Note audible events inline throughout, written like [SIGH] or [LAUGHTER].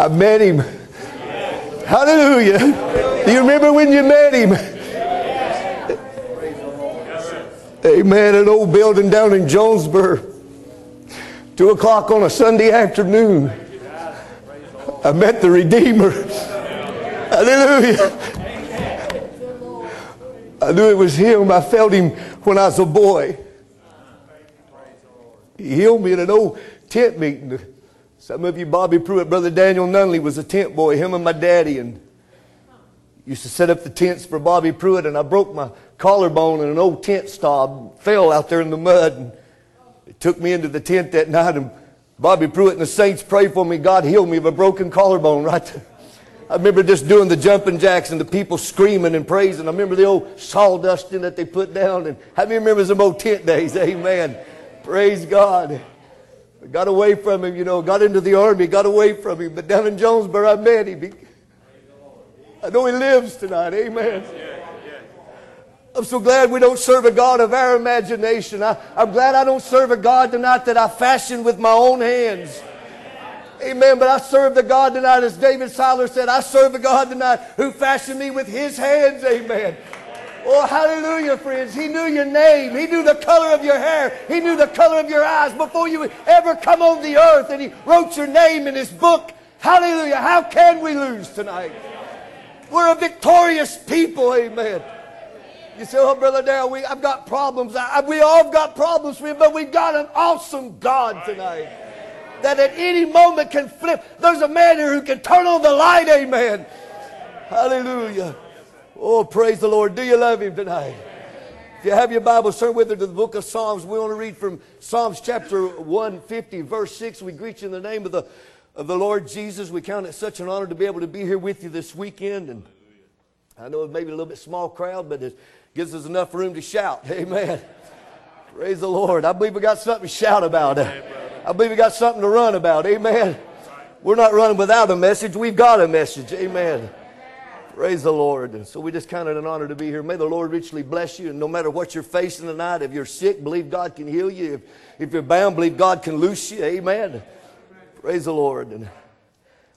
I met him. Hallelujah. Do you remember when you met him? Amen. An old building down in Jonesboro. Two o'clock on a Sunday afternoon. I met the Redeemer. Hallelujah. I knew it was him. I felt him when I was a boy. He healed me in an old tent meeting. Some of you, Bobby Pruitt, Brother Daniel Nunley was a tent boy, him and my daddy, and used to set up the tents for Bobby Pruitt, and I broke my collarbone and an old tent stop fell out there in the mud. And it took me into the tent that night, and Bobby Pruitt and the saints prayed for me. God healed me of a broken collarbone [LAUGHS] right there. I remember just doing the jumping jacks and the people screaming and praising. I remember the old sawdusting that they put down. And how many remember some old tent days? [LAUGHS] Amen. Praise God. Got away from him, you know, got into the army, got away from him. But down in Jonesboro, I met him. I know he lives tonight. Amen. I'm so glad we don't serve a God of our imagination. I, am glad I don't serve a God tonight that I fashioned with my own hands. Amen. But I serve the God tonight, as David Siler said, I serve a God tonight who fashioned me with his hands. Amen. Oh, hallelujah, friends. He knew your name. He knew the color of your hair. He knew the color of your eyes before you ever come on the earth. And He wrote your name in His book. Hallelujah. How can we lose tonight? We're a victorious people. Amen. You say, oh, Brother Darrell, we, I've got problems. I, we all got problems, but we've got an awesome God tonight that at any moment can flip. There's a man here who can turn on the light, amen. Hallelujah. Oh, praise the Lord. Do you love him tonight? If you have your Bible, turn with her to the book of Psalms. We want to read from Psalms chapter 150, verse 6. We greet you in the name of the, of the Lord Jesus. We count it such an honor to be able to be here with you this weekend. And I know it may be a little bit small crowd, but it gives us enough room to shout. [LAUGHS] Amen. Praise the Lord. I believe we got something to shout about. I believe we got something to run about. Amen. We're not running without a message. We've got a message. Amen. Praise the Lord. And so we just count it an honor to be here. May the Lord richly bless you. And no matter what you're facing tonight, if you're sick, believe God can heal you. If, if you're bound, believe God can loose you. Amen. Praise the Lord. And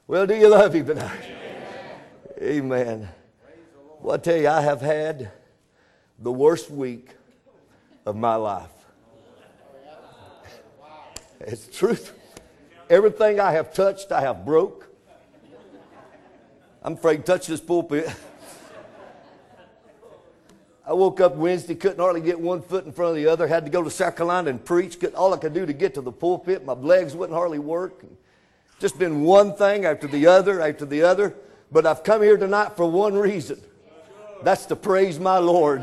well, do you love Him tonight? Amen. Well, I tell you, I have had the worst week of my life. It's truth. Everything I have touched, I have broke. I'm afraid to touch this pulpit. [LAUGHS] I woke up Wednesday, couldn't hardly get one foot in front of the other. Had to go to South Carolina and preach. All I could do to get to the pulpit, my legs wouldn't hardly work. Just been one thing after the other after the other. But I've come here tonight for one reason. That's to praise my Lord.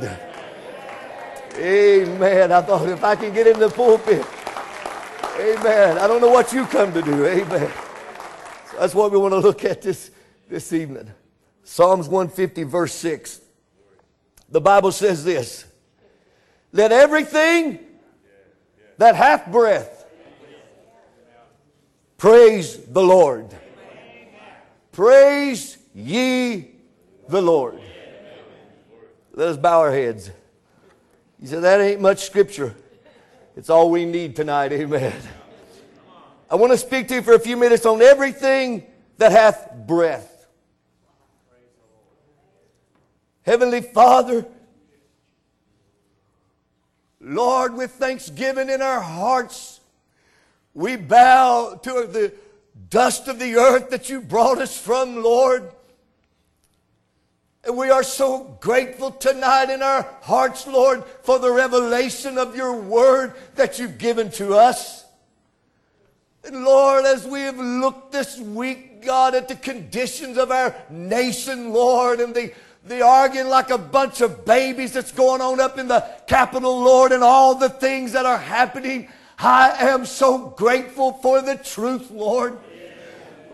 Amen. I thought if I can get in the pulpit, Amen. I don't know what you come to do. Amen. So that's what we want to look at this, this evening. Psalms 150, verse 6. The Bible says this Let everything that hath breath praise the Lord. Praise ye the Lord. Let us bow our heads. You said that ain't much scripture. It's all we need tonight. Amen. I want to speak to you for a few minutes on everything that hath breath. Heavenly Father, Lord, with thanksgiving in our hearts, we bow to the dust of the earth that you brought us from, Lord. And we are so grateful tonight in our hearts, Lord, for the revelation of your word that you've given to us. And Lord, as we have looked this week, God, at the conditions of our nation, Lord, and the, the arguing like a bunch of babies that's going on up in the Capitol, Lord, and all the things that are happening, I am so grateful for the truth, Lord.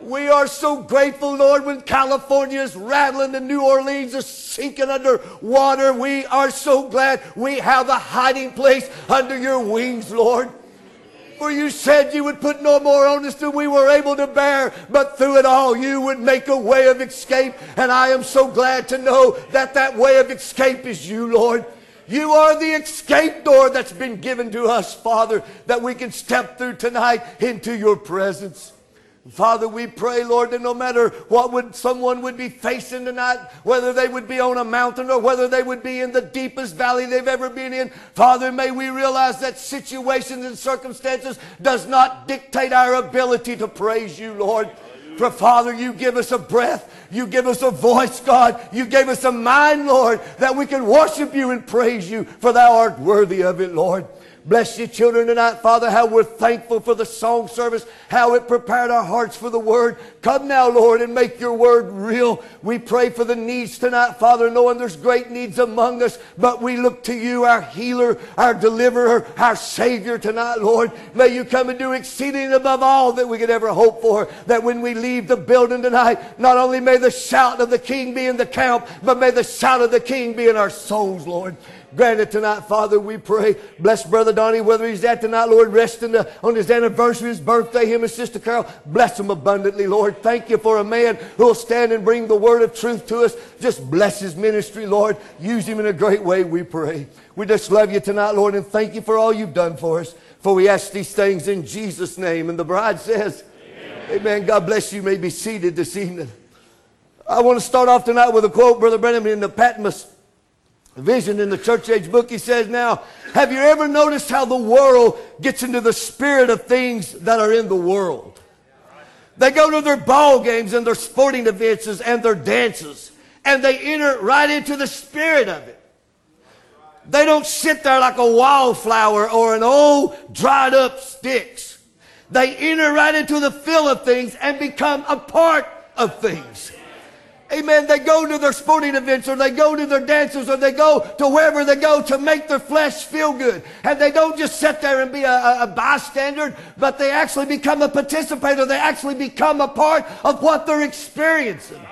We are so grateful, Lord, when California is rattling and New Orleans is sinking under water. We are so glad we have a hiding place under your wings, Lord. For you said you would put no more on us than we were able to bear, but through it all you would make a way of escape. And I am so glad to know that that way of escape is you, Lord. You are the escape door that's been given to us, Father, that we can step through tonight into your presence. Father, we pray, Lord, that no matter what would someone would be facing tonight, whether they would be on a mountain or whether they would be in the deepest valley they've ever been in, Father, may we realize that situations and circumstances does not dictate our ability to praise you, Lord. For Father, you give us a breath. You give us a voice, God. You gave us a mind, Lord, that we can worship you and praise you, for thou art worthy of it, Lord. Bless you, children, tonight, Father, how we're thankful for the song service, how it prepared our hearts for the word. Come now, Lord, and make your word real. We pray for the needs tonight, Father, knowing there's great needs among us, but we look to you, our healer, our deliverer, our Savior tonight, Lord. May you come and do exceeding above all that we could ever hope for, that when we leave the building tonight, not only may the shout of the King be in the camp, but may the shout of the King be in our souls, Lord. Grant it tonight, Father, we pray. Bless Brother Donnie, whether he's at tonight, Lord, resting the, on his anniversary, his birthday, him and Sister Carol. Bless him abundantly, Lord. Thank you for a man who will stand and bring the word of truth to us. Just bless his ministry, Lord. Use him in a great way, we pray. We just love you tonight, Lord, and thank you for all you've done for us. For we ask these things in Jesus' name. And the bride says, Amen. Amen. God bless you. you may be seated this evening. I want to start off tonight with a quote, Brother Branham, in the Patmos vision in the church age book, he says, Now, have you ever noticed how the world gets into the spirit of things that are in the world? They go to their ball games and their sporting events and their dances, and they enter right into the spirit of it. They don't sit there like a wildflower or an old dried up sticks. They enter right into the feel of things and become a part of things. Amen. They go to their sporting events or they go to their dances or they go to wherever they go to make their flesh feel good. And they don't just sit there and be a, a, bystander, but they actually become a participator. They actually become a part of what they're experiencing.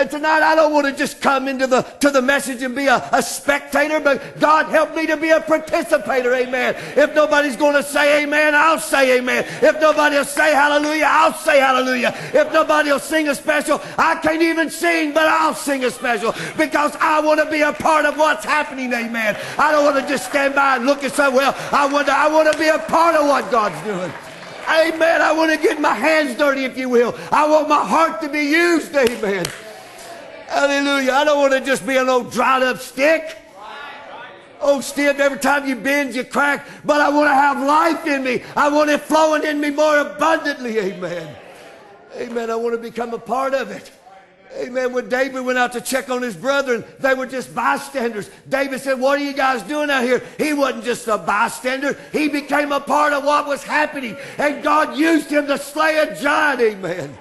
And tonight I don't want to just come into the to the message and be a, a spectator, but God help me to be a participator, amen. If nobody's going to say amen, I'll say amen. If nobody will say hallelujah, I'll say hallelujah. If nobody will sing a special, I can't even sing, but I'll sing a special because I want to be a part of what's happening, amen. I don't want to just stand by and look and say, well, I want I want to be a part of what God's doing. Amen. I want to get my hands dirty, if you will. I want my heart to be used, amen. Hallelujah. I don't want to just be an old dried up stick. Oh, stiff, every time you bend, you crack. But I want to have life in me. I want it flowing in me more abundantly. Amen. Amen. I want to become a part of it. Amen. When David went out to check on his brethren, they were just bystanders. David said, What are you guys doing out here? He wasn't just a bystander, he became a part of what was happening. And God used him to slay a giant. Amen.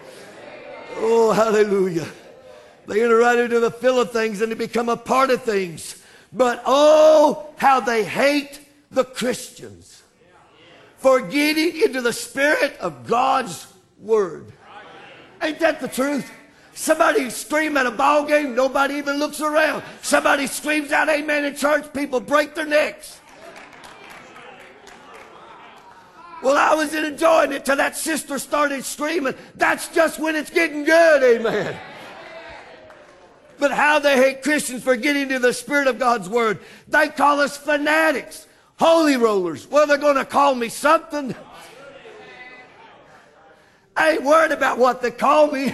Oh, hallelujah. They enter right into the fill of things and they become a part of things. But oh, how they hate the Christians for getting into the spirit of God's word. Ain't that the truth? Somebody scream at a ball game, nobody even looks around. Somebody screams out amen in church, people break their necks. Well, I was enjoying it till that sister started screaming. That's just when it's getting good, amen but how they hate Christians for getting to the Spirit of God's Word. They call us fanatics, holy rollers. Well, they're going to call me something. I ain't worried about what they call me.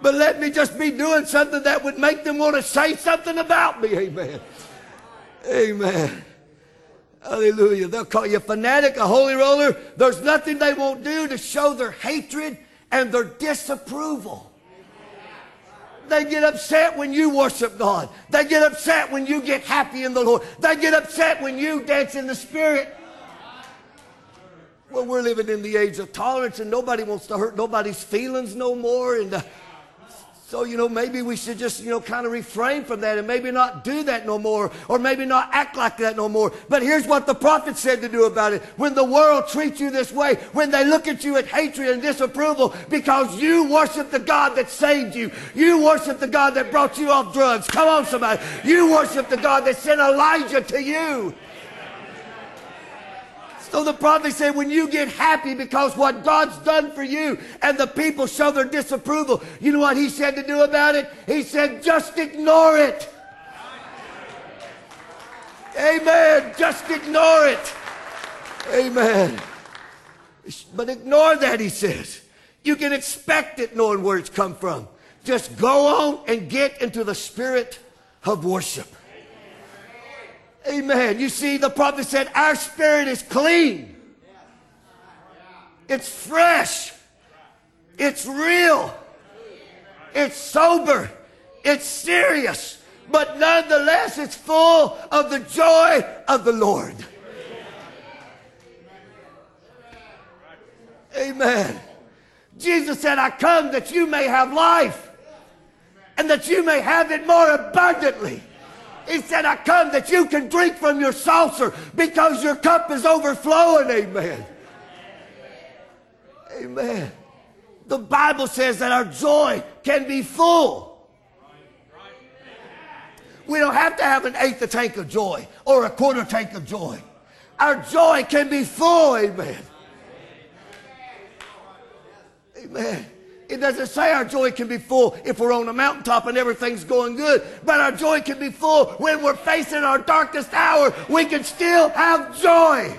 But let me just be doing something that would make them want to say something about me. Amen. Amen. Hallelujah. They'll call you a fanatic, a holy roller. There's nothing they won't do to show their hatred and their disapproval. They get upset when you worship God. They get upset when you get happy in the Lord. They get upset when you dance in the Spirit. Well, we're living in the age of tolerance and nobody wants to hurt nobody's feelings no more. And uh, so, you know, maybe we should just, you know, kind of refrain from that and maybe not do that no more or maybe not act like that no more. But here's what the prophet said to do about it. When the world treats you this way, when they look at you with hatred and disapproval because you worship the God that saved you, you worship the God that brought you off drugs. Come on, somebody. You worship the God that sent Elijah to you. So the prophet said, when you get happy because what God's done for you and the people show their disapproval, you know what he said to do about it? He said, just ignore it. Amen. Just ignore it. Amen. But ignore that, he says. You can expect it knowing where it's come from. Just go on and get into the spirit of worship. Amen. You see, the prophet said, Our spirit is clean, it's fresh, it's real, it's sober, it's serious, but nonetheless, it's full of the joy of the Lord. Amen. Jesus said, I come that you may have life and that you may have it more abundantly. He said, I come that you can drink from your saucer because your cup is overflowing. Amen. Amen. The Bible says that our joy can be full. We don't have to have an eighth a tank of joy or a quarter tank of joy. Our joy can be full. Amen. Amen. It doesn't say our joy can be full if we're on a mountaintop and everything's going good, but our joy can be full when we're facing our darkest hour. We can still have joy.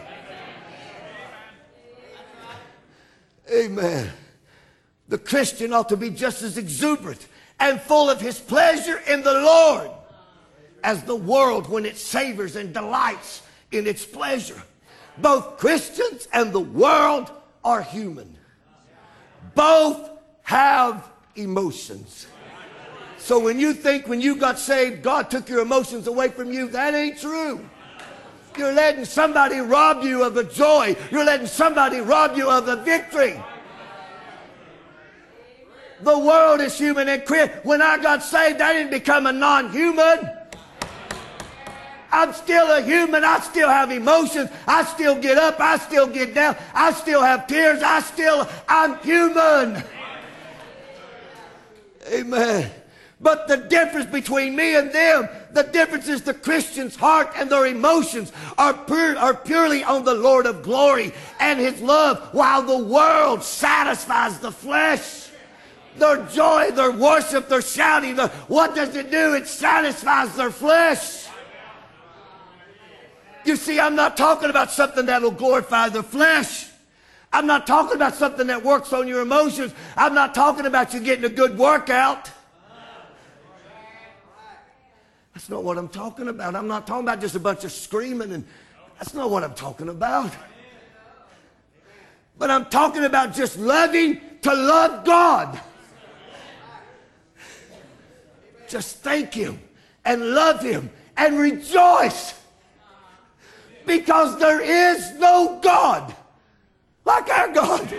Amen. The Christian ought to be just as exuberant and full of his pleasure in the Lord as the world when it savors and delights in its pleasure. Both Christians and the world are human. Both have emotions. So when you think when you got saved, God took your emotions away from you, that ain't true. You're letting somebody rob you of the joy. You're letting somebody rob you of the victory. The world is human and when I got saved, I didn't become a non-human. I'm still a human. I still have emotions. I still get up. I still get down. I still have tears. I still, I'm human. Amen. But the difference between me and them, the difference is the Christian's heart and their emotions are, are purely on the Lord of glory and his love, while the world satisfies the flesh. Their joy, their worship, their shouting, their, what does it do? It satisfies their flesh. You see, I'm not talking about something that'll glorify the flesh. I'm not talking about something that works on your emotions. I'm not talking about you getting a good workout. That's not what I'm talking about. I'm not talking about just a bunch of screaming and that's not what I'm talking about. But I'm talking about just loving to love God. Just thank Him and love Him and rejoice because there is no God like our God.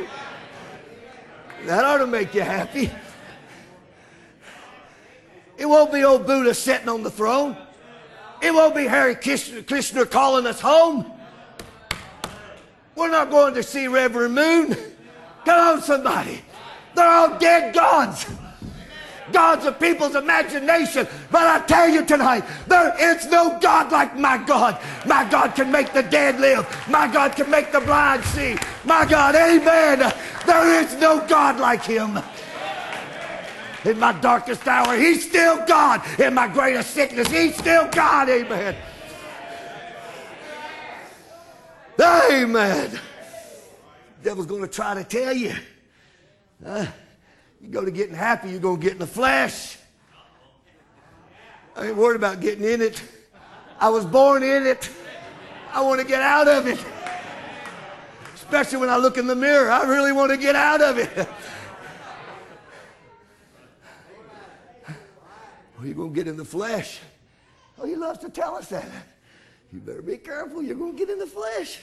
That ought to make you happy. It won't be old Buddha sitting on the throne. It won't be Hare Krishna calling us home. We're not going to see Reverend Moon. Come on, somebody. They're all dead gods gods of people's imagination. But I tell you tonight, there is no God like my God. My God can make the dead live. My God can make the blind see. My God, amen. There is no God like him. In my darkest hour, he's still God. In my greatest sickness, he's still God. Amen. Amen. Devil's going to try to tell you. Uh, you go to getting happy, you're going to get in the flesh. I ain't worried about getting in it. I was born in it. I want to get out of it. Especially when I look in the mirror. I really want to get out of it. [LAUGHS] Well, you're going to get in the flesh. Oh, he loves to tell us that. You better be careful. You're going to get in the flesh.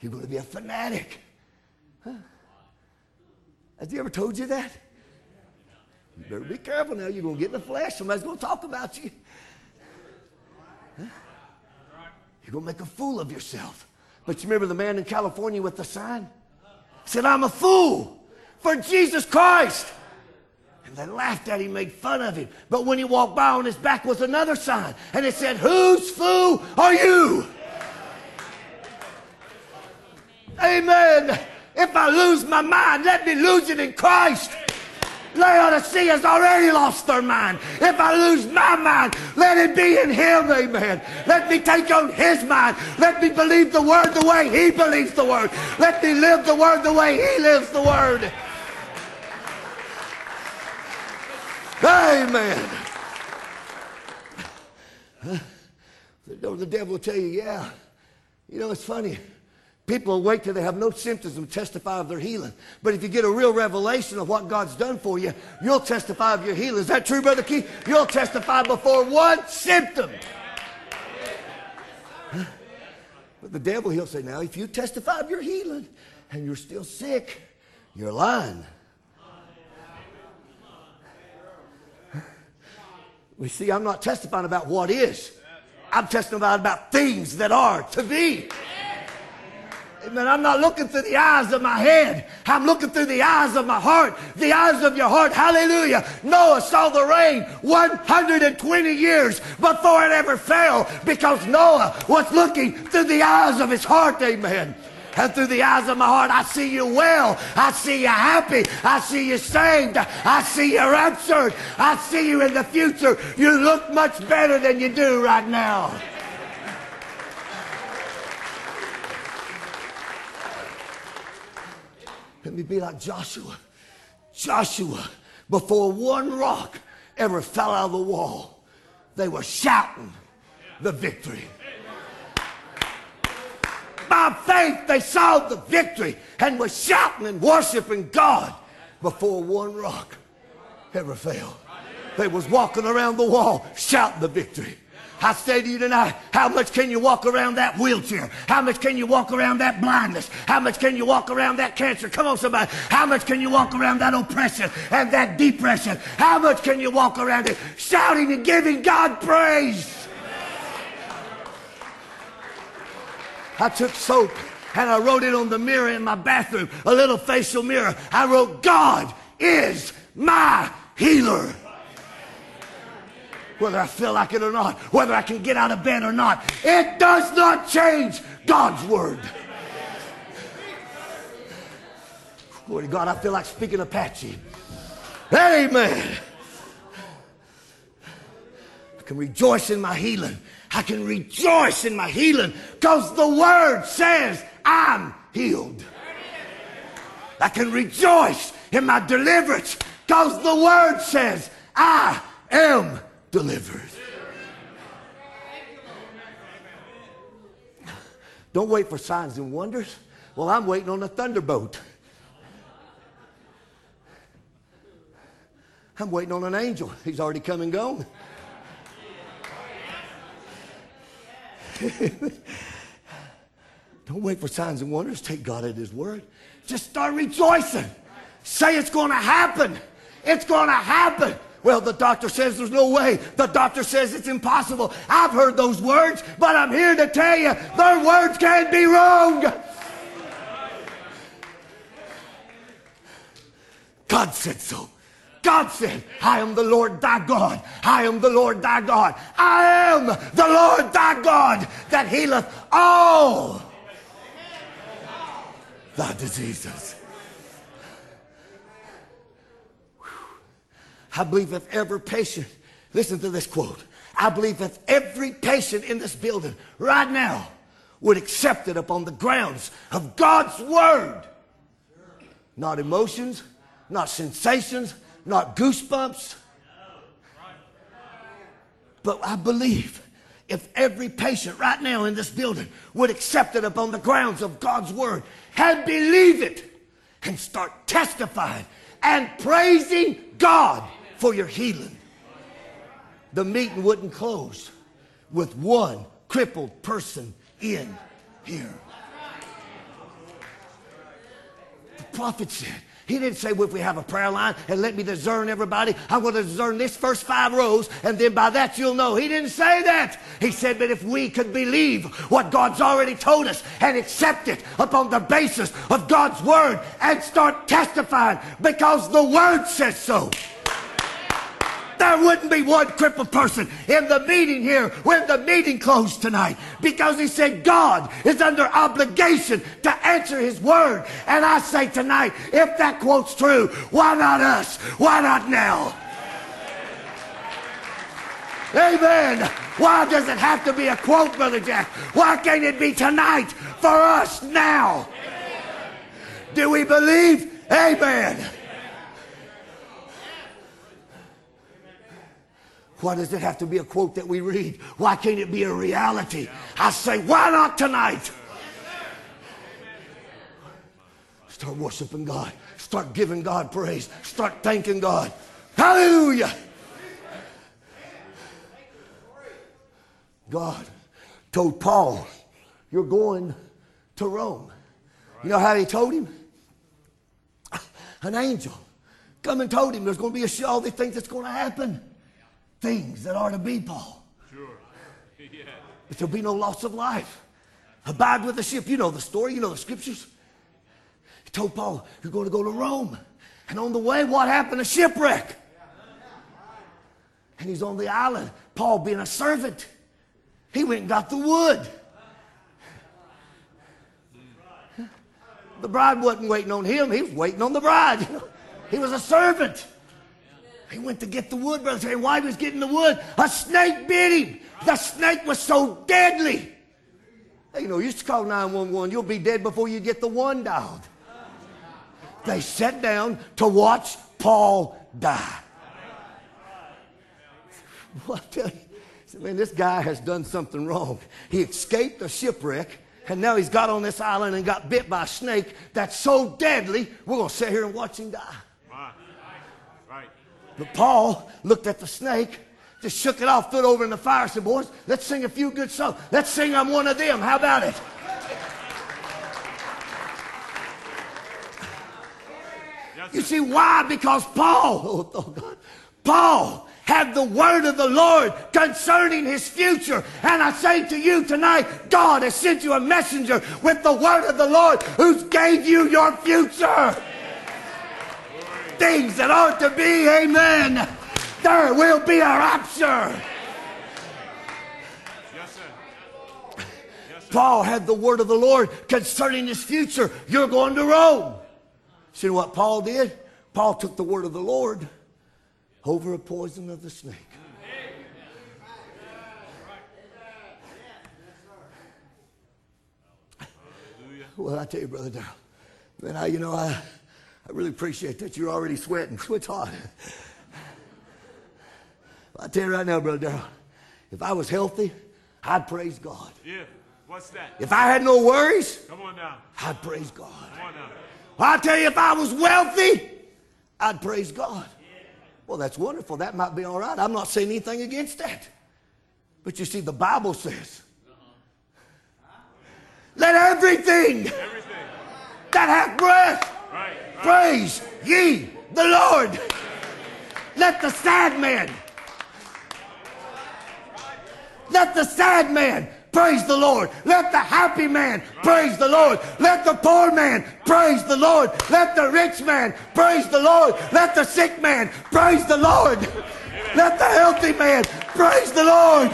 You're going to be a fanatic. Huh? Has he ever told you that? You better be careful now. You're going to get in the flesh. Somebody's going to talk about you. Huh? You're going to make a fool of yourself. But you remember the man in California with the sign? Said, I'm a fool for Jesus Christ. And they laughed at him, made fun of him. But when he walked by on his back was another sign. And it said, Whose fool are you? Amen. If I lose my mind, let me lose it in Christ. Laodicea's already lost their mind. If I lose my mind, let it be in him, amen. Let me take on his mind. Let me believe the word the way he believes the word. Let me live the word the way he lives the word. Amen. Don't the devil tell you, yeah. You know, it's funny. People will wait till they have no symptoms and testify of their healing. But if you get a real revelation of what God's done for you, you'll testify of your healing. Is that true, Brother Keith? You'll testify before one symptom. But the devil, he'll say, now, if you testify of your healing and you're still sick, you're lying. We see, I'm not testifying about what is. I'm testifying about things that are to be. Amen. I'm not looking through the eyes of my head. I'm looking through the eyes of my heart. The eyes of your heart. Hallelujah. Noah saw the rain 120 years before it ever fell because Noah was looking through the eyes of his heart. Amen. And through the eyes of my heart, I see you well. I see you happy. I see you saved. I see you answered. I see you in the future. You look much better than you do right now. Let me be like Joshua. Joshua, before one rock ever fell out of the wall, they were shouting the victory. By faith, they saw the victory and were shouting and worshiping God before one rock ever fell. They was walking around the wall shouting the victory. I say to you tonight, how much can you walk around that wheelchair? How much can you walk around that blindness? How much can you walk around that cancer? Come on, somebody. How much can you walk around that oppression and that depression? How much can you walk around it shouting and giving God praise? I took soap and I wrote it on the mirror in my bathroom, a little facial mirror. I wrote, God is my healer whether I feel like it or not, whether I can get out of bed or not. It does not change God's word. Glory to God, I feel like speaking Apache. Amen. I can rejoice in my healing. I can rejoice in my healing because the word says I'm healed. I can rejoice in my deliverance because the word says I am delivered. Don't wait for signs and wonders. Well, I'm waiting on a thunderbolt. I'm waiting on an angel. He's already come and gone. Don't wait for signs and wonders. Take God at His word. Just start rejoicing. Say it's going to happen. It's going to happen. Well, the doctor says there's no way. The doctor says it's impossible. I've heard those words, but I'm here to tell you their words can't be wrong. God said so. God said, I am the Lord thy God. I am the Lord thy God. I am the Lord thy God that healeth all thy diseases. I believe if every patient, listen to this quote, I believe if every patient in this building right now would accept it upon the grounds of God's word, not emotions, not sensations, not goosebumps, but I believe if every patient right now in this building would accept it upon the grounds of God's word and believe it and start testifying and praising God for your healing. The meeting wouldn't close with one crippled person in here. The prophet said, he didn't say, well, if we have a prayer line and let me discern everybody, I'm going to discern this first five rows, and then by that you'll know. He didn't say that. He said, but if we could believe what God's already told us and accept it upon the basis of God's word and start testifying because the word says so. There wouldn't be one crippled person in the meeting here when the meeting closed tonight because he said God is under obligation to answer his word. And I say tonight, if that quote's true, why not us? Why not now? Amen. Why does it have to be a quote, Brother Jack? Why can't it be tonight for us now? Do we believe? Amen. Why does it have to be a quote that we read? Why can't it be a reality? I say, why not tonight? Start worshiping God. Start giving God praise. Start thanking God. Hallelujah. God told Paul, You're going to Rome. You know how he told him? An angel come and told him there's going to be a show, all these things that's going to happen. Things that are to be, Paul. Sure. [LAUGHS] yeah. But there'll be no loss of life. Abide with the ship. You know the story, you know the scriptures. He told Paul, You're going to go to Rome. And on the way, what happened? A shipwreck. And he's on the island. Paul being a servant. He went and got the wood. The bride wasn't waiting on him, he was waiting on the bride. He was a servant. He went to get the wood, brother. And while he was getting the wood, a snake bit him. The snake was so deadly. You know, you used to call 911. You'll be dead before you get the one dialed. They sat down to watch Paul die. Well, I tell you, man, this guy has done something wrong. He escaped a shipwreck, and now he's got on this island and got bit by a snake that's so deadly, we're going to sit here and watch him die. But Paul looked at the snake, just shook it off, threw it over in the fire, said, Boys, let's sing a few good songs. Let's sing I'm one of them. How about it? You see why? Because Paul, [LAUGHS] oh, oh God, Paul had the word of the Lord concerning his future. And I say to you tonight, God has sent you a messenger with the word of the Lord who's gave you your future. Things that ought to be, amen. There will be a rapture. Paul had the word of the Lord concerning his future. You're going to Rome. See what Paul did? Paul took the word of the Lord over a poison of the snake. Well, I tell you, Brother Darrell, man, I, you know, I, I really appreciate that you're already sweating. [LAUGHS] Sweat's hot. I tell you right now, Brother Darrell, if I was healthy, I'd praise God. Yeah. What's that? If I had no worries, come on now. I'd praise God. Come on now. I tell you, if I was wealthy, I'd praise God. Well, that's wonderful. That might be all right. I'm not saying anything against that. But you see, the Bible says, uh-huh. let everything, everything. that hath breath praise ye the Lord. Let the sad man, let the sad man praise the Lord. Let the happy man praise the Lord. Let the poor man praise the Lord. Let the rich man praise the Lord. Let the sick man praise the Lord. Let the healthy man praise the Lord.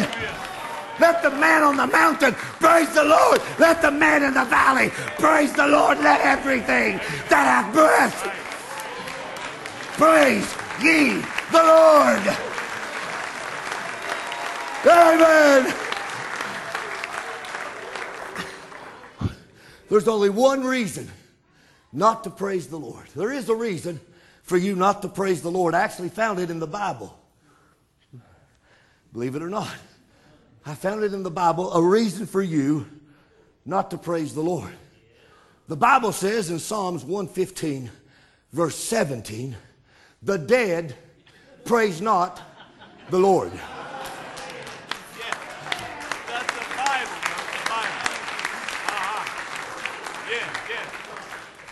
Let the man on the mountain praise the Lord. Let the man in the valley praise the Lord. Let everything that hath breath praise ye the Lord. Amen. There's only one reason not to praise the Lord. There is a reason for you not to praise the Lord. I actually found it in the Bible. Believe it or not. I found it in the Bible, a reason for you not to praise the Lord. The Bible says in Psalms 115, verse 17, the dead praise not the Lord.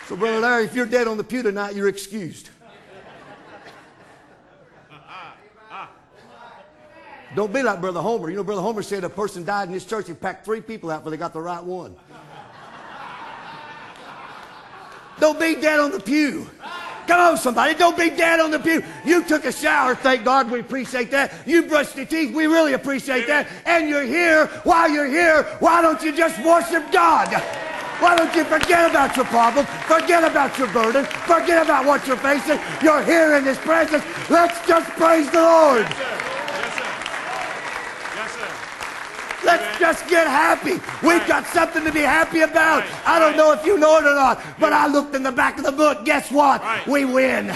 So, Brother Larry, if you're dead on the pew tonight, you're excused. Don't be like Brother Homer. You know, Brother Homer said a person died in his church, he packed three people out before they got the right one. Don't be dead on the pew. Come on, somebody. Don't be dead on the pew. You took a shower. Thank God we appreciate that. You brushed your teeth. We really appreciate that. And you're here. While you're here, why don't you just worship God? Why don't you forget about your problem? Forget about your burden. Forget about what you're facing. You're here in His presence. Let's just praise the Lord. Let's just get happy. We've got something to be happy about. I don't know if you know it or not, but I looked in the back of the book. Guess what? We win.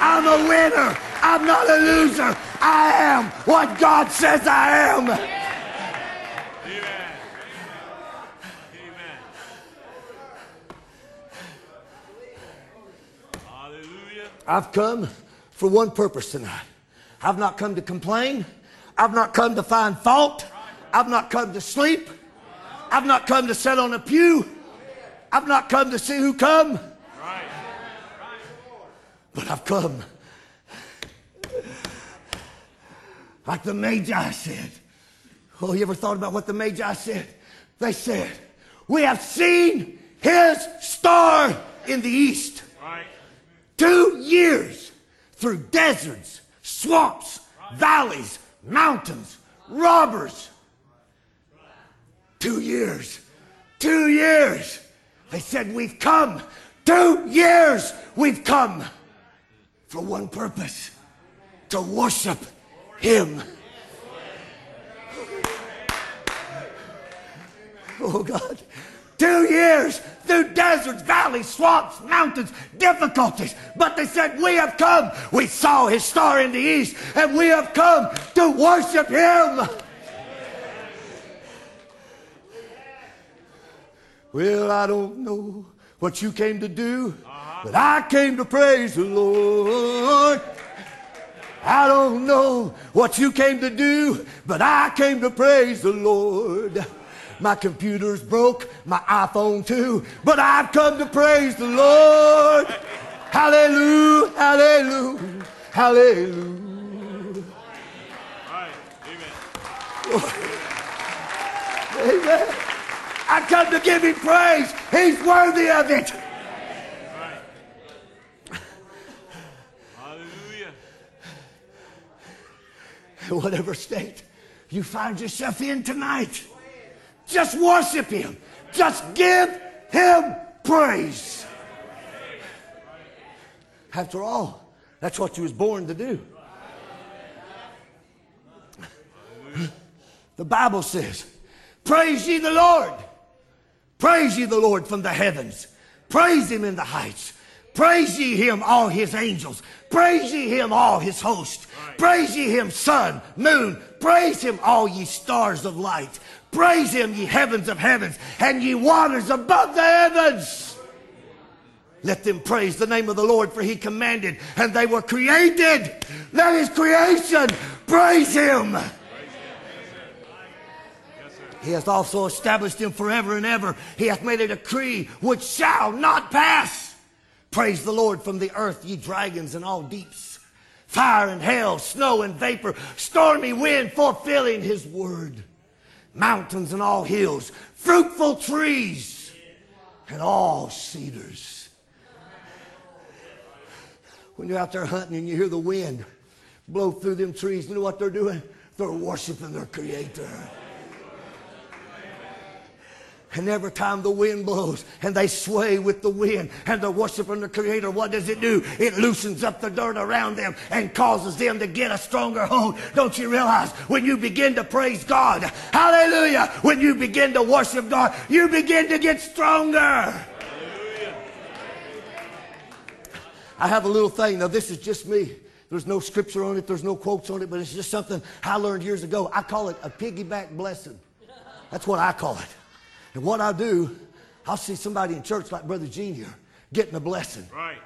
I'm a winner. I'm not a loser. I am what God says I am. I've come for one purpose tonight. I've not come to complain. I've not come to find fault. I've not come to sleep. I've not come to sit on a pew. I've not come to see who come. But I've come like the Magi said. Oh, you ever thought about what the Magi said? They said, We have seen his star in the east. Right. Two years through deserts swamps, valleys, mountains, robbers. Two years. Two years. They said, We've come. Two years we've come for one purpose to worship Him. Oh, God. Two years through deserts, valleys, swamps, mountains, difficulties. But they said, We have come. We saw his star in the east, and we have come to worship him. Well, I don't know what you came to do, but I came to praise the Lord. I don't know what you came to do, but I came to praise the Lord. My computer's broke, my iPhone too, but I've come to praise the Lord. Hallelujah, hallelujah, hallelujah. Amen. Amen. I come to give him praise. He's worthy of it. Hallelujah. Whatever state you find yourself in tonight. Just worship Him. Just give Him praise. After all, that's what you was born to do. The Bible says, Praise ye the Lord. Praise ye the Lord from the heavens. Praise him in the heights. Praise ye him, all his angels. Praise ye him, all his host. Praise ye him, sun, moon. Praise him, all ye stars of light. Praise him, ye heavens of heavens, and ye waters above the heavens. Let them praise the name of the Lord, for he commanded, and they were created. Let his creation praise him. He hath also established him forever and ever. He hath made a decree which shall not pass. Praise the Lord from the earth, ye dragons and all deeps. Fire and hail, snow and vapor, stormy wind fulfilling his word mountains and all hills, fruitful trees and all cedars. When you're out there hunting and you hear the wind blow through them trees, you know what they're doing? They're worshiping their Creator. And every time the wind blows and they sway with the wind and they're worshiping the Creator, what does it do? It loosens up the dirt around them and causes them to get a stronger hold. Don't you realize when you begin to praise God, hallelujah, when you begin to worship God, you begin to get stronger. I have a little thing. Now, this is just me. There's no scripture on it, there's no quotes on it, but it's just something I learned years ago. I call it a piggyback blessing. That's what I call it. And what I do, I'll see somebody in church like Brother Gene here getting a blessing. Right.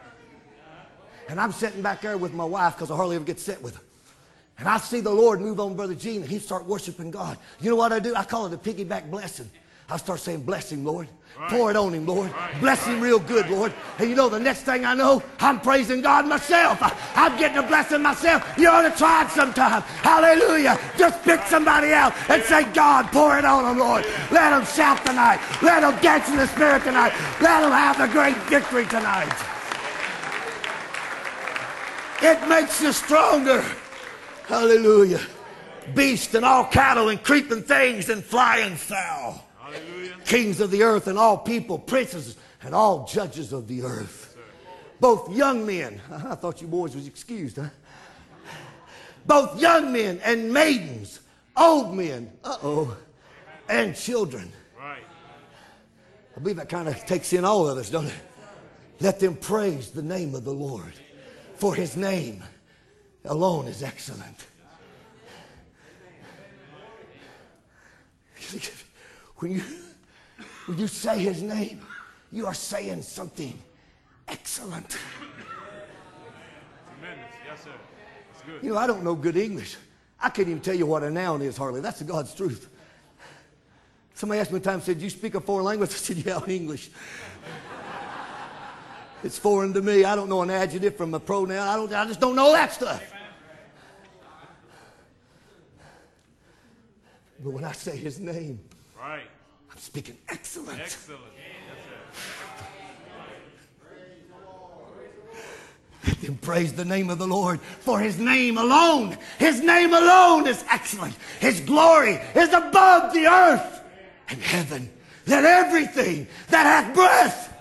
And I'm sitting back there with my wife because I hardly ever get sit with her. And I see the Lord move on Brother Gene and he start worshiping God. You know what I do? I call it a piggyback blessing. I start saying, Bless him, Lord. Pour it on him, Lord. Bless him real good, Lord. And you know, the next thing I know, I'm praising God myself. I'm getting a blessing myself. You ought to try it sometime. Hallelujah. Just pick somebody out and say, God, pour it on them, Lord. Let them shout tonight. Let them dance in the Spirit tonight. Let them have the great victory tonight. It makes you stronger. Hallelujah. Beast and all cattle and creeping things and flying fowl kings of the earth and all people, princes and all judges of the earth. Both young men, [LAUGHS] I thought you boys was excused, huh? Both young men and maidens, old men, uh-oh, and children. Right. I believe that kind of takes in all of us, don't it? Let them praise the name of the Lord, for his name alone is excellent. [LAUGHS] When you when you say his name, you are saying something excellent. Tremendous. Yes, sir. That's good. You know, I don't know good English. I can't even tell you what a noun is hardly. That's the God's truth. Somebody asked me one time, said, you speak a foreign language? [LAUGHS] I said, yeah, English. it's foreign to me. I don't know an adjective from a pronoun. I, don't, I just don't know that stuff. But when I say his name, right. I'm speaking excellence. Excellent. Let them praise the name of the Lord, for his name alone, his name alone is excellent. His glory is above the earth and heaven. Let everything that hath breath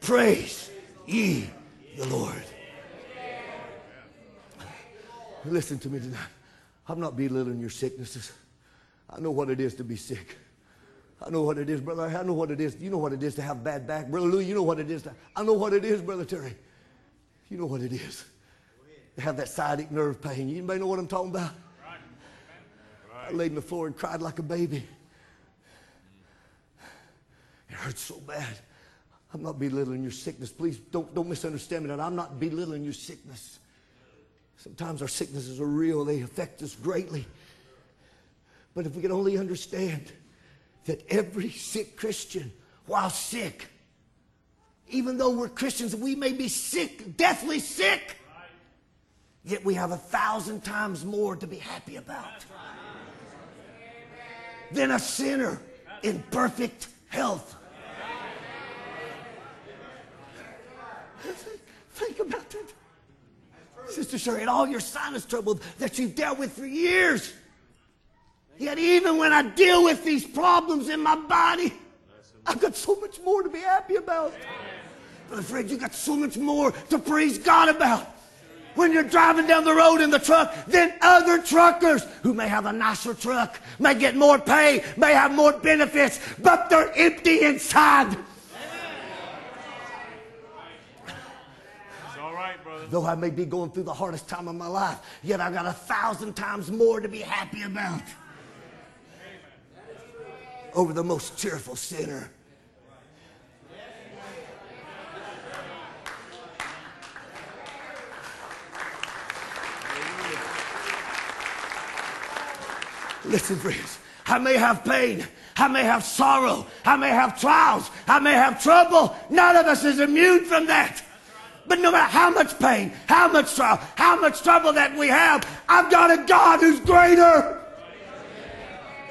praise ye the Lord. Listen to me tonight. I'm not belittling your sicknesses. I know what it is to be sick. I know what it is, brother. I know what it is. You know what it is to have bad back. Brother Lou, you know what it is. To, I know what it is, Brother Terry. You know what it is. To have that sciatic nerve pain. You anybody know what I'm talking about? Right. I laid on the floor and cried like a baby. It hurts so bad. I'm not belittling your sickness. Please don't, don't misunderstand me that. I'm not belittling your sickness. Sometimes our sicknesses are real, they affect us greatly. But if we could only understand that every sick Christian, while sick, even though we're Christians, we may be sick, deathly sick, yet we have a thousand times more to be happy about than a sinner in perfect health. Think about that. Sister Sherry, and all your sinus trouble that you've dealt with for years. Yet even when I deal with these problems in my body, I've got so much more to be happy about. Brother Fred, you've got so much more to praise God about. When you're driving down the road in the truck, then other truckers who may have a nicer truck, may get more pay, may have more benefits, but they're empty inside. It's all right, brother. Though I may be going through the hardest time of my life, yet I've got a thousand times more to be happy about over the most cheerful sinner. Listen, friends, I may have pain. I may have sorrow. I may have trials. I may have trouble. None of us is immune from that. But no matter how much pain, how much trial, how much trouble that we have, I've got a God who's greater.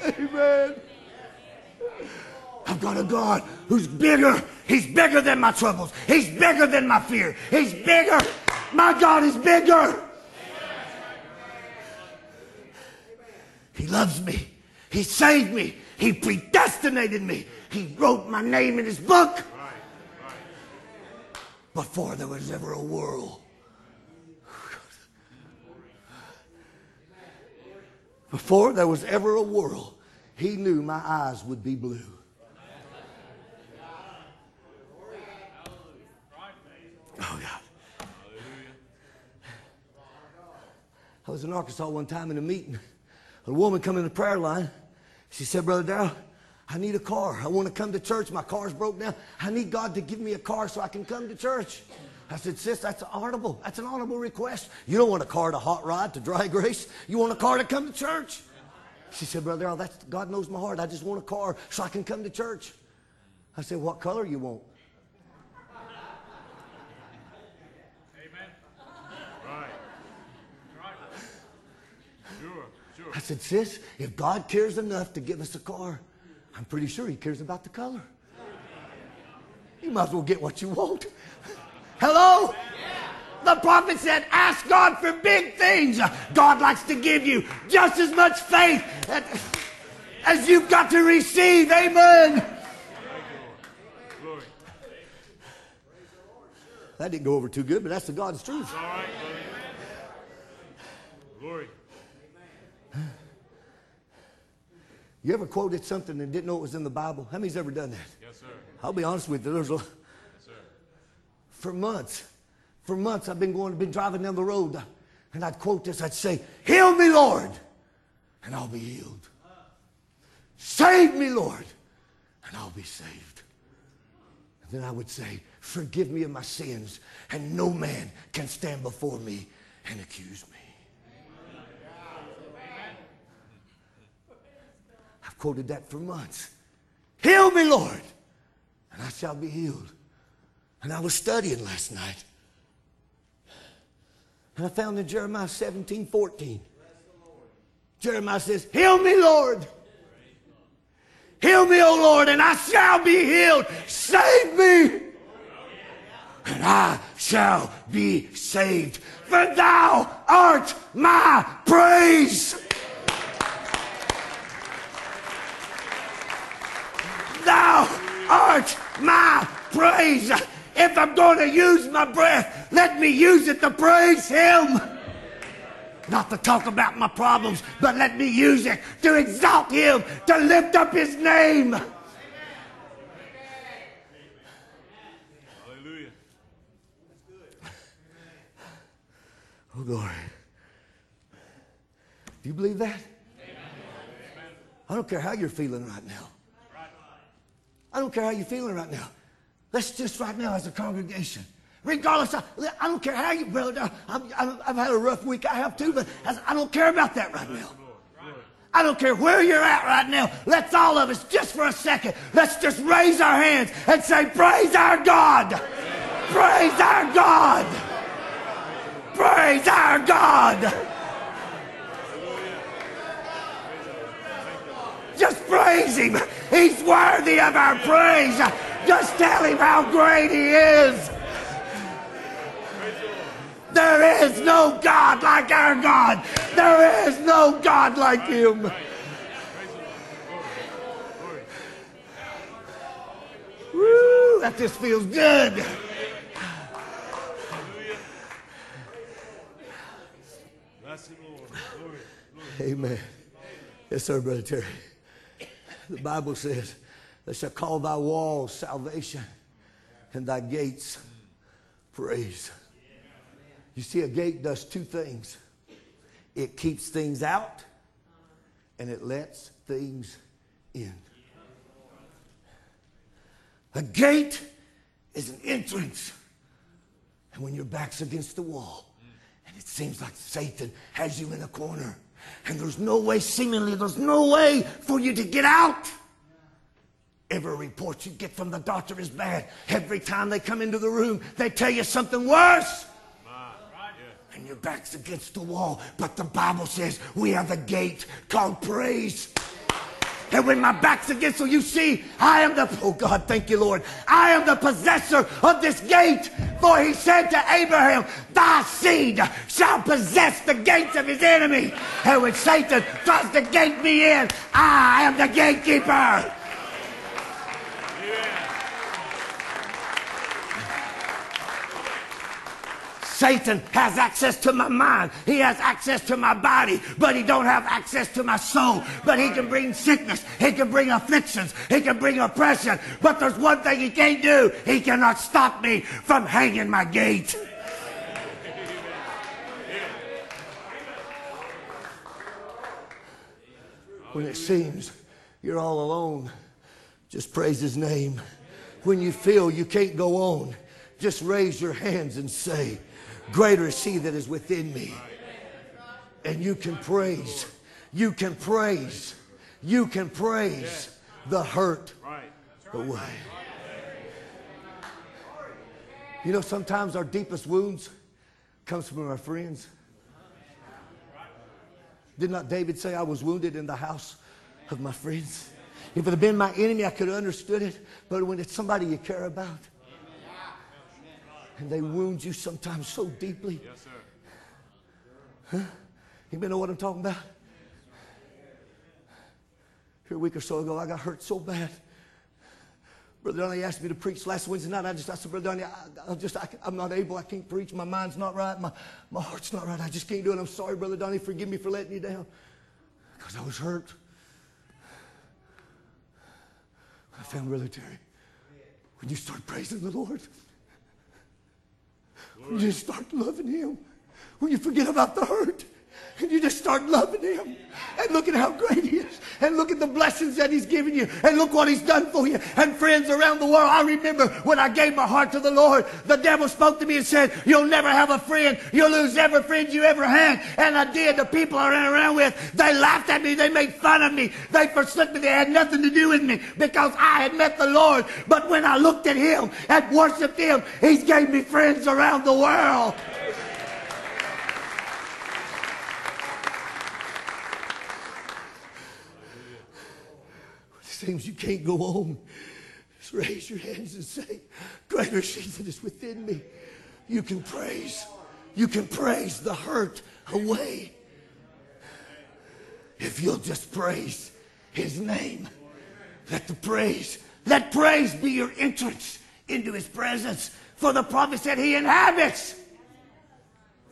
Amen. I've got a God who's bigger. He's bigger than my troubles. He's bigger than my fear. He's bigger. My God is bigger. He loves me. He saved me. He predestinated me. He wrote my name in his book before there was ever a world. Before there was ever a world, he knew my eyes would be blue. Oh, God. I was in Arkansas one time in a meeting. A woman come in the prayer line. She said, Brother Darrell, I need a car. I want to come to church. My car's broke down. I need God to give me a car so I can come to church. I said, sis, that's honorable. That's an honorable request. You don't want a car to hot rod to dry [LAUGHS] grace. You want a car to come to church. She said, Brother Al, that's, God knows my heart. I just want a car so I can come to church. I said, What color you want? Amen. Right. Right. Sure. Sure. I said, Sis, if God cares enough to give us a car, I'm pretty sure He cares about the color. You might as well get what you want. Hello? The prophet said, Ask God for big things. God likes to give you just as much faith as you've got to receive. Amen. That didn't go over too good, but that's the God's truth. Glory. You ever quoted something and didn't know it was in the Bible? How many's ever done that? Yes, sir. I'll be honest with you. There's a, Yes, sir. for months, for months, I've been going, been driving down the road, and I'd quote this. I'd say, "Heal me, Lord, and I'll be healed. Save me, Lord, and I'll be saved." And then I would say, "Forgive me of my sins, and no man can stand before me and accuse me." I've quoted that for months. Heal me, Lord, and I shall be healed. And I was studying last night. And I found in Jeremiah 17, 14. Jeremiah says, Heal me, Lord. Heal me, O Lord, and I shall be healed. Save me, and I shall be saved. For thou art my praise. Thou art my praise. If I'm going to use my breath, let me use it to praise Him. Not to talk about my problems, but let me use it to exalt Him, to lift up His name. Hallelujah. Oh, glory. Do you believe that? I don't care how you're feeling right now. I don't care how you're feeling right now. Let's just right now as a congregation. Regardless, of, I don't care how you, brother. I'm, I've had a rough week. I have too, but I don't care about that right now. I don't care where you're at right now. Let's all of us, just for a second, let's just raise our hands and say, Praise our God! Praise our God! Praise our God! Just praise Him. He's worthy of our praise. Just tell Him how great He is. There is no God like our God. There is no God like Him. Woo, that just feels good. Bless the Lord. Glory. Glory. Amen. Yes, sir, Brother Terry. The Bible says, They shall call thy walls salvation and thy gates praise. You see, a gate does two things it keeps things out and it lets things in. A gate is an entrance. And when your back's against the wall, and it seems like Satan has you in a corner, and there's no way, seemingly, there's no way for you to get out. Every report you get from the doctor is bad. Every time they come into the room, they tell you something worse. And your back's against the wall. But the Bible says we have a gate called praise. And when my back's against so you see, I am the, oh God, thank you, Lord. I am the possessor of this gate. For he said to Abraham, thy seed shall possess the gates of his enemy. And when Satan tries to gate me in, I am the gatekeeper. Satan has access to my mind. He has access to my body, but he don't have access to my soul. But he can bring sickness. He can bring afflictions. He can bring oppression. But there's one thing he can't do. He cannot stop me from hanging my gate. When it seems you're all alone, just praise his name. When you feel you can't go on, just raise your hands and say, Greater is he that is within me. And you can praise. You can praise. You can praise the hurt away. You know, sometimes our deepest wounds comes from our friends. Did not David say, I was wounded in the house of my friends? If it had been my enemy, I could have understood it. But when it's somebody you care about, and they wound you sometimes so deeply, Yes, sir. you may know what I'm talking about? Here a week or so ago, I got hurt so bad. Brother Donnie asked me to preach last Wednesday night. I just I said, Brother Donnie, I, I just I, am not able. I can't preach. My mind's not right. My, my heart's not right. I just can't do it. I'm sorry, Brother Donnie. Forgive me for letting you down. Because I was hurt. I found Brother Terry. When you start praising the Lord, you just start loving Him, when you forget about the hurt, and you just start loving Him, and look at how great He is, and look at the blessings that He's given you, and look what He's done for you. And friends around the world, I remember when I gave my heart to the Lord, the devil spoke to me and said, You'll never have a friend. You'll lose every friend you ever had. And I did. The people I ran around with, they laughed at me. They made fun of me. They forsook me. They had nothing to do with me because I had met the Lord. But when I looked at Him and worshiped Him, He's gave me friends around the world. Seems you can't go on. Just raise your hands and say, Greater is He that is within me. You can praise. You can praise the hurt away. If you'll just praise His name. Let the praise, let praise be your entrance into His presence. For the prophet said He inhabits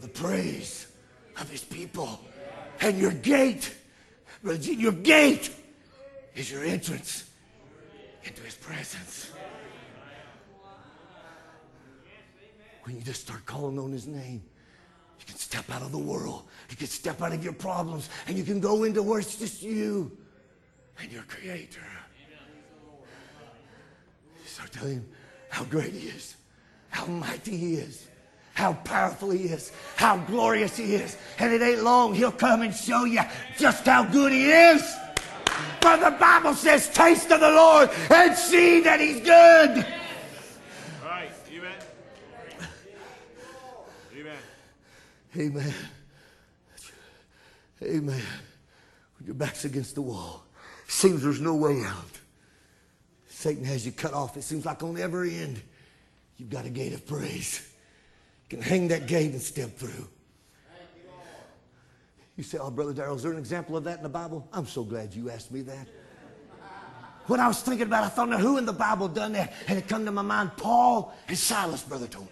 the praise of His people. And your gate, your gate is your entrance into his presence. When you just start calling on his name, you can step out of the world. You can step out of your problems and you can go into where it's just you and your creator. You start telling him how great he is, how mighty he is, how powerful he is, how glorious he is. And it ain't long, he'll come and show you just how good he is. For the Bible says, taste of the Lord and see that he's good. Right. Amen. Amen. Amen. Amen. When your back's against the wall, seems there's no way out. Satan has you cut off. It seems like on every end, you've got a gate of praise. You can hang that gate and step through. You say, Oh, Brother Darrell, is there an example of that in the Bible? I'm so glad you asked me that. When I was thinking about it, I thought, now who in the Bible done that? And it come to my mind, Paul and Silas, Brother Tony.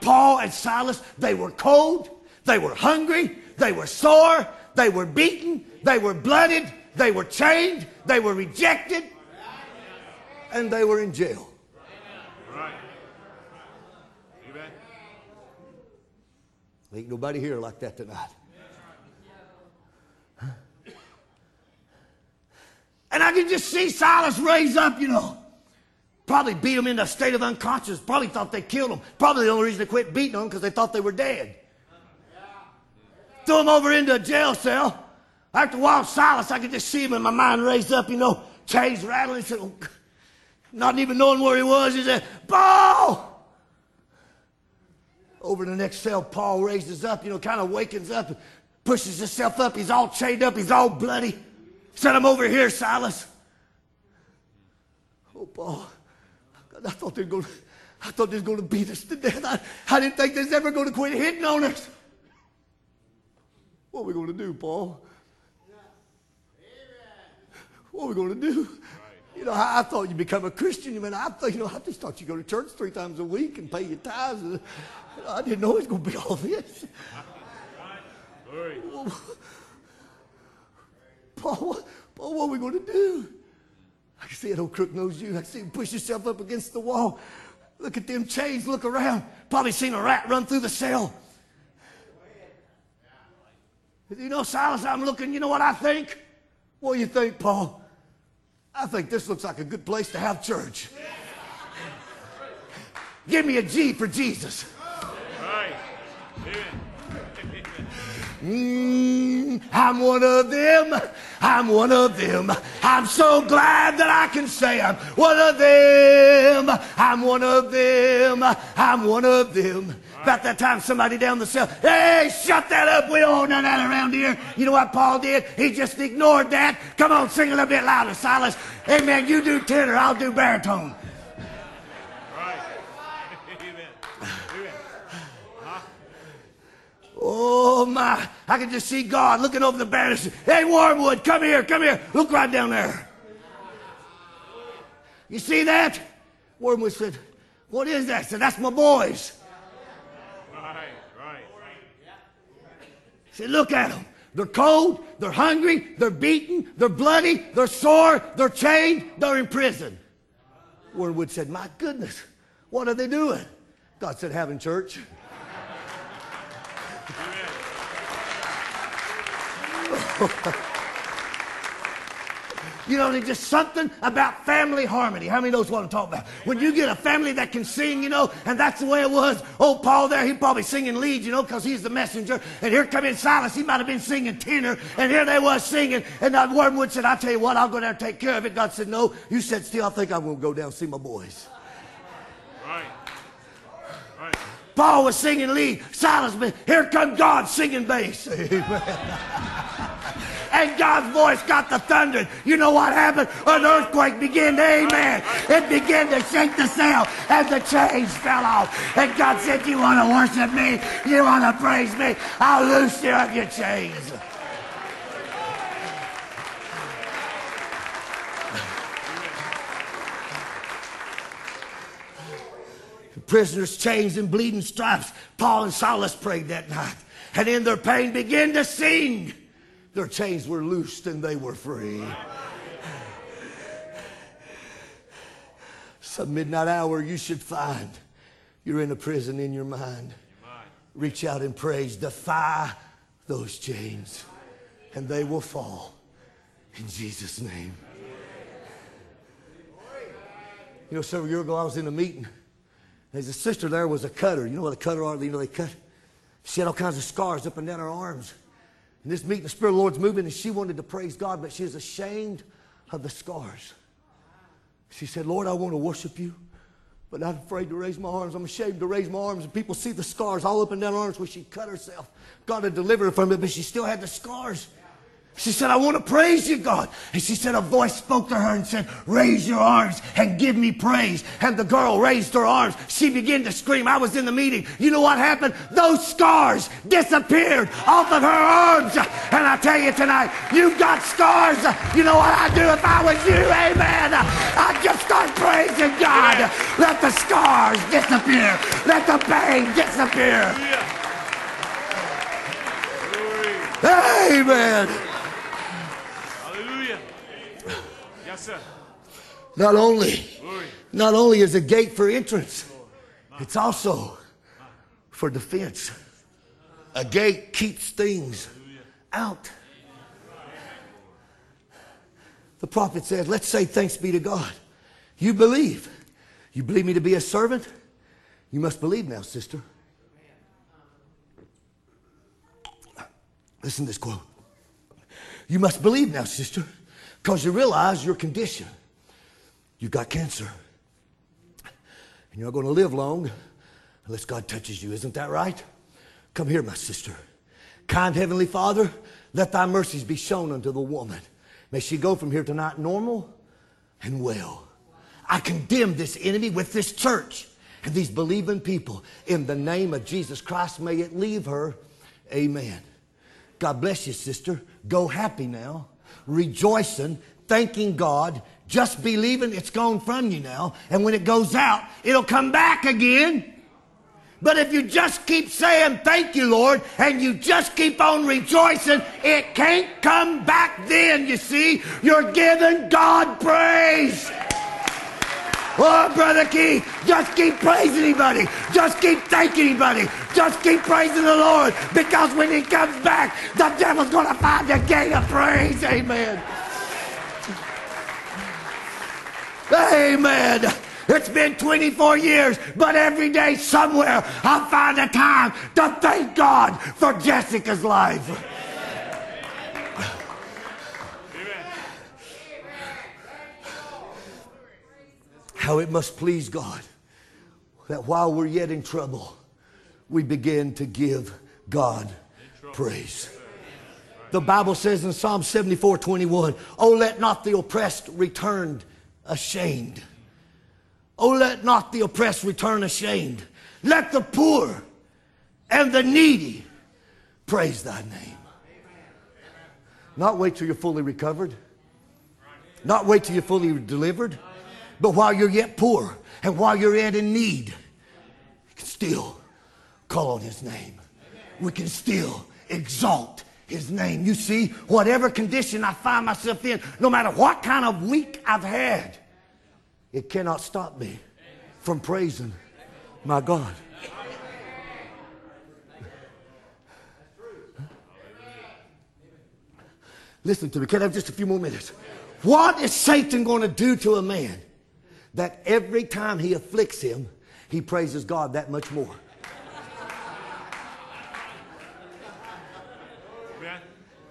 Paul and Silas, they were cold, they were hungry, they were sore, they were beaten, they were blooded, they were chained, they were rejected, and they were in jail. Right. Ain't nobody here like that tonight. And I can just see Silas raise up, you know. Probably beat him into a state of unconscious. Probably thought they killed him. Probably the only reason they quit beating him because they thought they were dead. Threw him over into a jail cell. After a while, Silas, I could just see him in my mind raised up, you know, chains rattling. Said, oh, not even knowing where he was, he said, Paul! Over in the next cell, Paul raises up, you know, kind of wakens up, pushes himself up. He's all chained up, he's all bloody. Send him over here, Silas. Oh, Paul, I thought they were going. to, I thought they were going to beat us to death. I, I didn't think they was ever going to quit hitting on us. What are we going to do, Paul? What are we going to do? You know, I, I thought you'd become a Christian. You mean I thought, you know, I just thought you go to church three times a week and pay your tithes. You know, I didn't know it was going to be all this. Glory. Paul, what, Paul, what are we going to do? I can see that old crook knows you. I can see him push himself up against the wall. Look at them chains. Look around. Probably seen a rat run through the cell. You know, Silas, I'm looking. You know what I think? What do you think, Paul? I think this looks like a good place to have church. Give me a G for Jesus. Mm. I'm one of them. I'm one of them. I'm so glad that I can say I'm one of them. I'm one of them. I'm one of them. About that time, somebody down the cell, hey, shut that up. We don't know that around here. You know what Paul did? He just ignored that. Come on, sing a little bit louder, Silas. Hey, man, you do tenor, I'll do baritone. Right. Amen. Amen. Oh my, I can just see God looking over the barrels. Hey, Wormwood, come here, come here. Look right down there. You see that? Wormwood said, What is that? I said, That's my boys. Right. Right. Said, Look at them. They're cold, they're hungry, they're beaten, they're bloody, they're sore, they're chained, they're in prison. Wormwood said, My goodness, what are they doing? God said, Having church. [LAUGHS] You know, there's just something about family harmony. How many knows what I'm talking about? When you get a family that can sing, you know, and that's the way it was. Old Paul there, he probably singing leads, you know, because he's the messenger. And here come in Silas, he might have been singing tenor, and here they was singing. And that Wormwood said, I'll tell you what, I'll go down and take care of it. God said, No, you said still, I think I'm going to go down and see my boys. Right. Right. Paul was singing lead. Silas, here come God singing bass. [LAUGHS] Amen. And God's voice got the thunder. You know what happened? An earthquake began to, amen. It began to shake the cell and the chains fell off. And God said, you want to worship me? You want to praise me? I'll loose you of your chains. prisoners, chains, and bleeding stripes. Paul and Silas prayed that night. And in their pain began to sing. Their chains were loosed and they were free. Some midnight hour you should find you're in a prison in your mind. Reach out and praise. Defy those chains and they will fall in Jesus' name. You know, several years ago I was in a meeting. There's a sister there was a cutter. You know what a cutter are? You know they cut. She had all kinds of scars up and down her arms. In this meeting, the Spirit of the Lord's moving, and she wanted to praise God, but she was ashamed of the scars. She said, Lord, I want to worship you, but I'm afraid to raise my arms. I'm ashamed to raise my arms, and people see the scars all up and down her arms where she cut herself. God had delivered her from it, but she still had the scars. She said, I want to praise you, God. And she said, a voice spoke to her and said, raise your arms and give me praise. And the girl raised her arms. She began to scream. I was in the meeting. You know what happened? Those scars disappeared off of her arms. And I tell you tonight, you've got scars. You know what I'd do if I was you? Amen. I'd just start praising God. Let the scars disappear. Let the pain disappear. Amen. Hallelujah. Yes, sir. Not only, Glory. not only is a gate for entrance, it's also for defense. A gate keeps things out. The prophet said, Let's say thanks be to God. You believe. You believe me to be a servant? You must believe now, sister. Listen to this quote. You must believe now, sister, because you realize your condition. You've got cancer. And you're not going to live long unless God touches you. Isn't that right? Come here, my sister. Kind Heavenly Father, let thy mercies be shown unto the woman. May she go from here tonight normal and well. I condemn this enemy with this church and these believing people. In the name of Jesus Christ, may it leave her. Amen. God bless you, sister. Go happy now, rejoicing, thanking God, just believing it's gone from you now. And when it goes out, it'll come back again. But if you just keep saying, Thank you, Lord, and you just keep on rejoicing, it can't come back then, you see. You're giving God praise. Oh, Brother Keith, just keep praising anybody. Just keep thanking anybody. Just keep praising the Lord. Because when he comes back, the devil's going to find a gate of praise. Amen. Amen. It's been 24 years, but every day somewhere I find a time to thank God for Jessica's life. How it must please God that while we're yet in trouble, we begin to give God praise. The Bible says in Psalm 74 21, Oh, let not the oppressed return ashamed. Oh, let not the oppressed return ashamed. Let the poor and the needy praise thy name. Not wait till you're fully recovered. Not wait till you're fully delivered. But while you're yet poor and while you're yet in need, you can still call on his name. We can still exalt his name. You see, whatever condition I find myself in, no matter what kind of week I've had, it cannot stop me from praising my God. Listen to me. Can I have just a few more minutes? What is Satan going to do to a man that every time he afflicts him, he praises God that much more?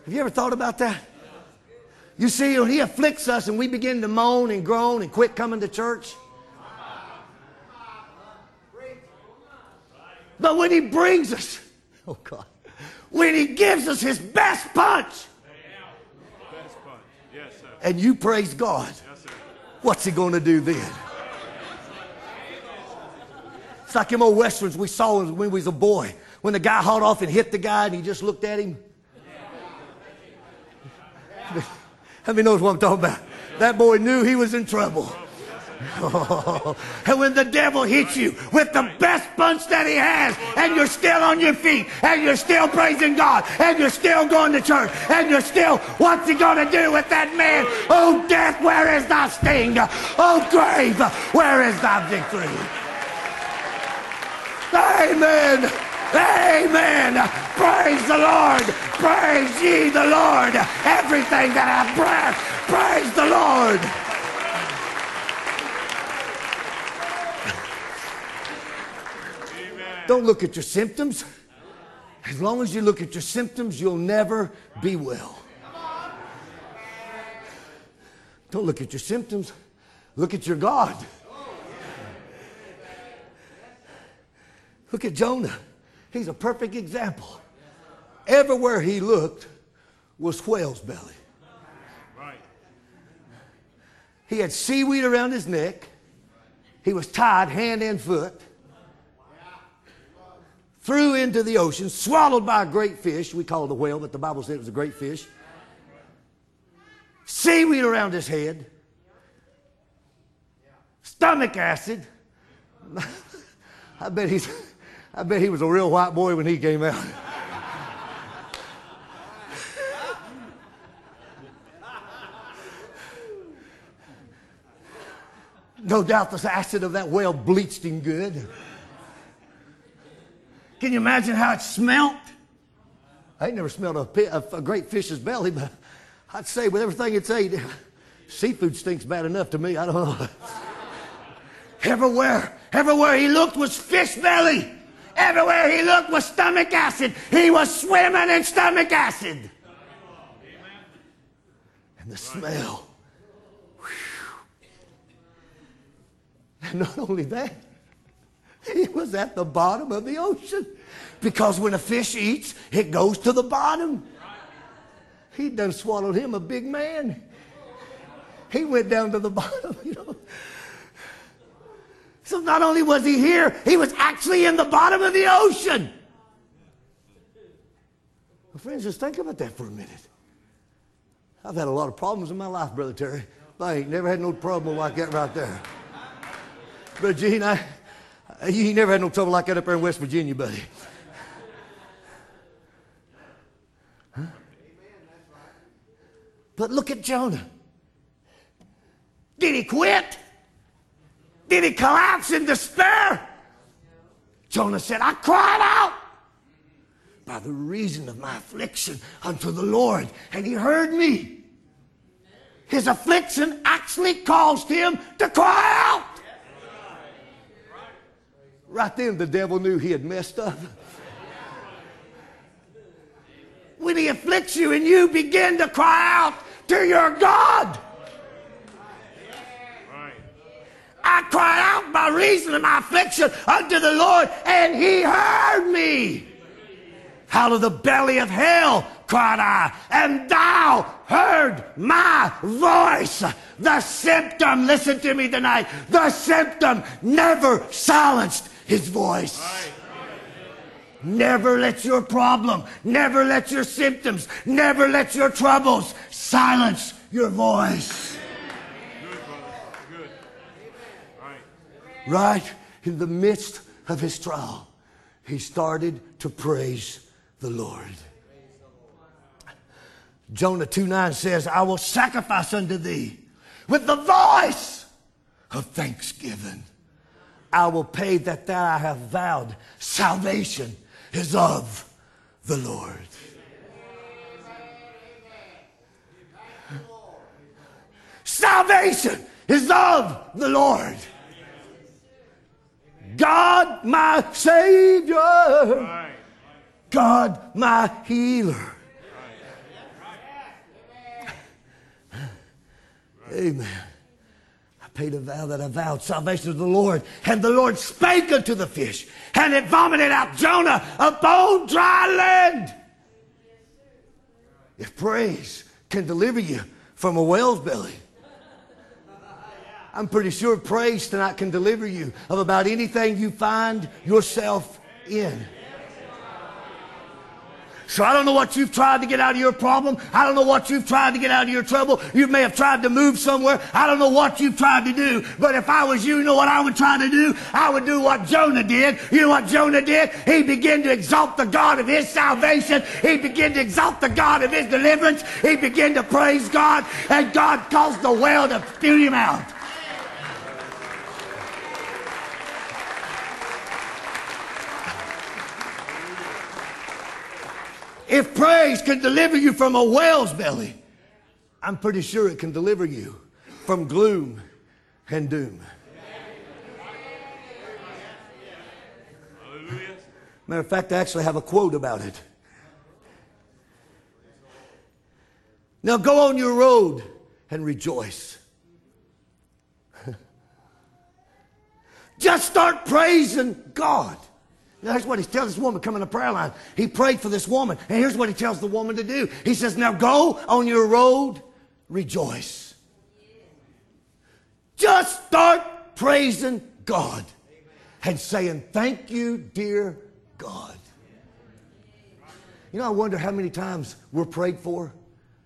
Have you ever thought about that? You see, when he afflicts us and we begin to moan and groan and quit coming to church. But when he brings us, [LAUGHS] oh God, when he gives us his best punch, and you praise God, what's he going to do then? It's like them old westerns we saw when we was a boy. When the guy hauled off and hit the guy and he just looked at him. [LAUGHS] How many knows what I'm talking about? That boy knew he was in trouble. Oh. [LAUGHS] And when the devil hits you with the best punch that he has, and you're still on your feet, and you're still praising God, and you're still going to church, and you're still, what's he going to do with that man? Oh, death, where is thy sting? Oh, grave, where is thy victory? Amen. Amen. Praise the Lord. Praise ye the Lord. Everything that hath breath, praise the Lord. Don't look at your symptoms. As long as you look at your symptoms, you'll never be well. Don't look at your symptoms. Look at your God. Look at Jonah. He's a perfect example. Everywhere he looked was whale's belly. Right. He had seaweed around his neck. He was tied hand and foot. Threw into the ocean, swallowed by a great fish. We call it a whale, but the Bible said it was a great fish. Seaweed around his head. Stomach acid. [LAUGHS] I bet he's I bet he was a real white boy when he came out. [LAUGHS] no doubt the acid of that whale bleached him good. Can you imagine how it smelt? I ain't never smelled a, a, a great fish's belly, but I'd say with everything it's [LAUGHS] ate, seafood stinks bad enough to me. I don't know. [LAUGHS] everywhere, everywhere he looked was fish belly. Everywhere he looked was stomach acid. He was swimming in stomach acid. And the smell. And not only that, [LAUGHS] he was at the bottom of the ocean. Because when a fish eats, it goes to the bottom. He done swallowed him a big man. He went down to the [LAUGHS] bottom, you know. So not only was he here, he was actually in the bottom of the ocean. Well, friends, just think about that for a minute. I've had a lot of problems in my life, Brother Terry. But I ain't never had no problem like that right there. Brother Gene, I, Uh, you never had no trouble like that up there in West Virginia, buddy. But look at Jonah. Did he quit? Did he collapse in despair? Jonah said, I cried out by the reason of my affliction unto the Lord, and he heard me. His affliction actually caused him to cry out. Right then, the devil knew he had messed up. When he afflicts you and you begin to cry out to your God, I cried out by reason of my affliction unto the Lord, and he heard me. Out of the belly of hell cried I, and thou heard my voice. The symptom, listen to me tonight, the symptom never silenced his voice. Never let your problem, never let your symptoms, never let your troubles silence your voice. Right in the midst of his trial, he started to praise the Lord. Jonah 2 9 says, I will sacrifice unto thee with the voice of thanksgiving. I will pay that that I have vowed. Salvation is of the Lord. Salvation is of the Lord. God, my Savior. God, my healer. Amen. Paid a vow that I vowed salvation to the Lord. And the Lord spake unto the fish, and it vomited out Jonah upon dry land. If praise can deliver you from a whale's belly, I'm pretty sure praise tonight can deliver you of about anything you find yourself in. So I don't know what you've tried to get out of your problem. I don't know what you've tried to get out of your trouble. You may have tried to move somewhere. I don't know what you've tried to do. But if I was you, you know what I would try to do? I would do what Jonah did. You know what Jonah did? He began to exalt the God of his salvation. He began to exalt the God of his deliverance. He began to praise God. And God caused the whale to spew him out. If praise can deliver you from a whale's belly, I'm pretty sure it can deliver you from gloom and doom. Matter of fact, I actually have a quote about it. Now go on your road and rejoice. [LAUGHS] Just start praising God. Here's what he tells this woman coming to prayer line. He prayed for this woman, and here's what he tells the woman to do. He says, Now go on your road, rejoice. Just start praising God and saying, Thank you, dear God. You know, I wonder how many times we're prayed for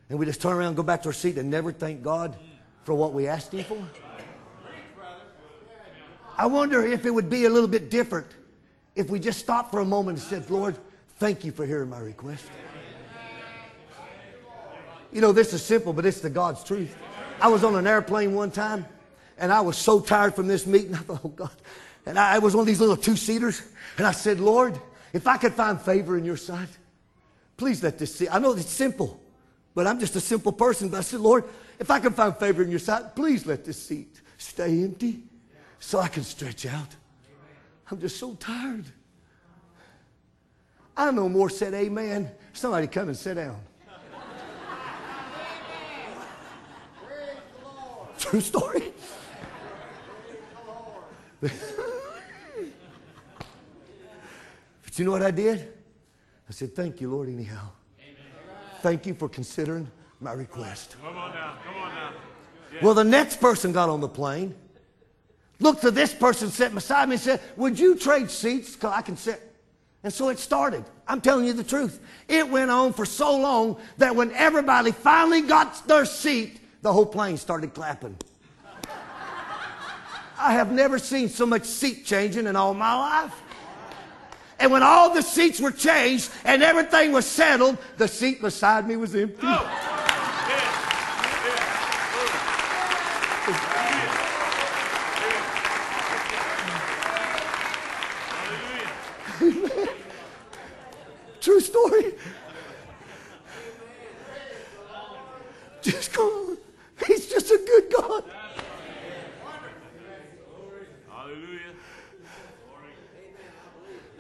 and we just turn around and go back to our seat and never thank God for what we asked Him for. I wonder if it would be a little bit different if we just stopped for a moment and said, Lord, thank you for hearing my request. You know, this is simple, but it's the God's truth. I was on an airplane one time, and I was so tired from this meeting. [LAUGHS] I thought, oh God. And I, was one of these little two seaters, and I said, Lord, if I could find favor in your sight, please let this seat. I know it's simple, but I'm just a simple person. But I said, Lord, if I could find favor in your sight, please let this seat stay empty so I can stretch out. I'm just so tired. I no more said amen. Somebody come and sit down. True story. but you know what I did? I said, Thank you, Lord, anyhow. Thank you for considering my request. Come on now. Come on now. Yeah. Well, the next person got on the plane looked to this person sitting beside me and said, Would you trade seats? Because I can sit. And so it started. I'm telling you the truth. It went on for so long that when everybody finally got their seat, the whole plane started clapping. [LAUGHS] I have never seen so much seat changing in all my life. And when all the seats were changed and everything was settled, the seat beside me was empty. Oh. True story. Just come. He's just a good God. Hallelujah.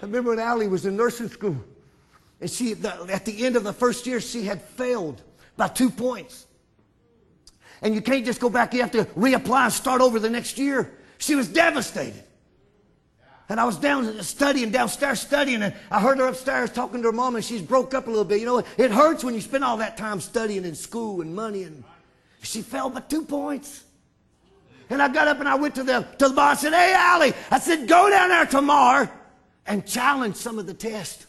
I remember when Allie was in nursing school, and she at the end of the first year she had failed by two points. And you can't just go back; you have to reapply and start over the next year. She was devastated. And I was down studying, downstairs studying, and I heard her upstairs talking to her mom, and she's broke up a little bit. You know, it hurts when you spend all that time studying in school and money, and she fell by two points. And I got up and I went to the, to the boss and said, Hey, Allie, I said, go down there tomorrow and challenge some of the tests.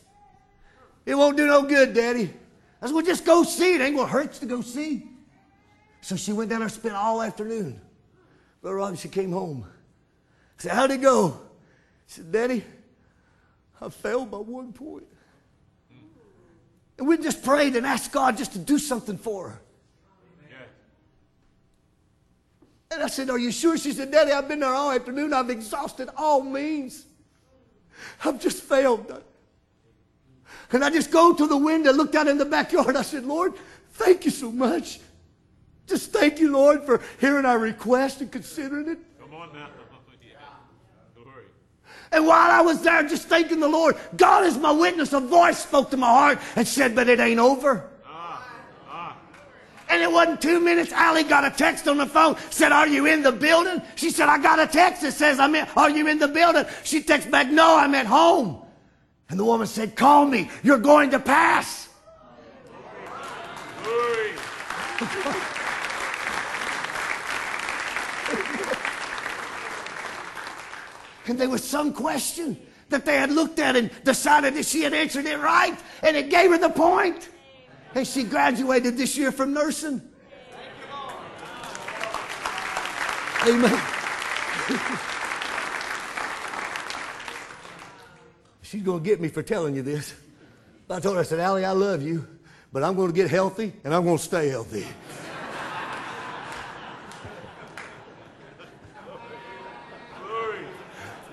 It won't do no good, Daddy. I said, Well, just go see. It ain't going to hurt to go see. So she went down there and spent all afternoon. Brother Robbie, she came home. I said, How'd it go? Said, Daddy, I failed by one point. And we just prayed and asked God just to do something for her. And I said, Are you sure? She said, Daddy, I've been there all afternoon. I've exhausted all means. I've just failed. And I just go to the window, looked out in the backyard. I said, Lord, thank you so much. Just thank you, Lord, for hearing our request and considering it. Come on now. And while I was there just thanking the Lord, God is my witness. A voice spoke to my heart and said, But it ain't over. Ah, ah. And it wasn't two minutes. Allie got a text on the phone, said, Are you in the building? She said, I got a text that says, I'm in, Are you in the building? She texted back, No, I'm at home. And the woman said, Call me. You're going to pass. [LAUGHS] And there was some question that they had looked at and decided that she had answered it right, and it gave her the point. And she graduated this year from nursing. Amen. [LAUGHS] She's going to get me for telling you this. But I told her, I said, Allie, I love you, but I'm going to get healthy and I'm going to stay healthy.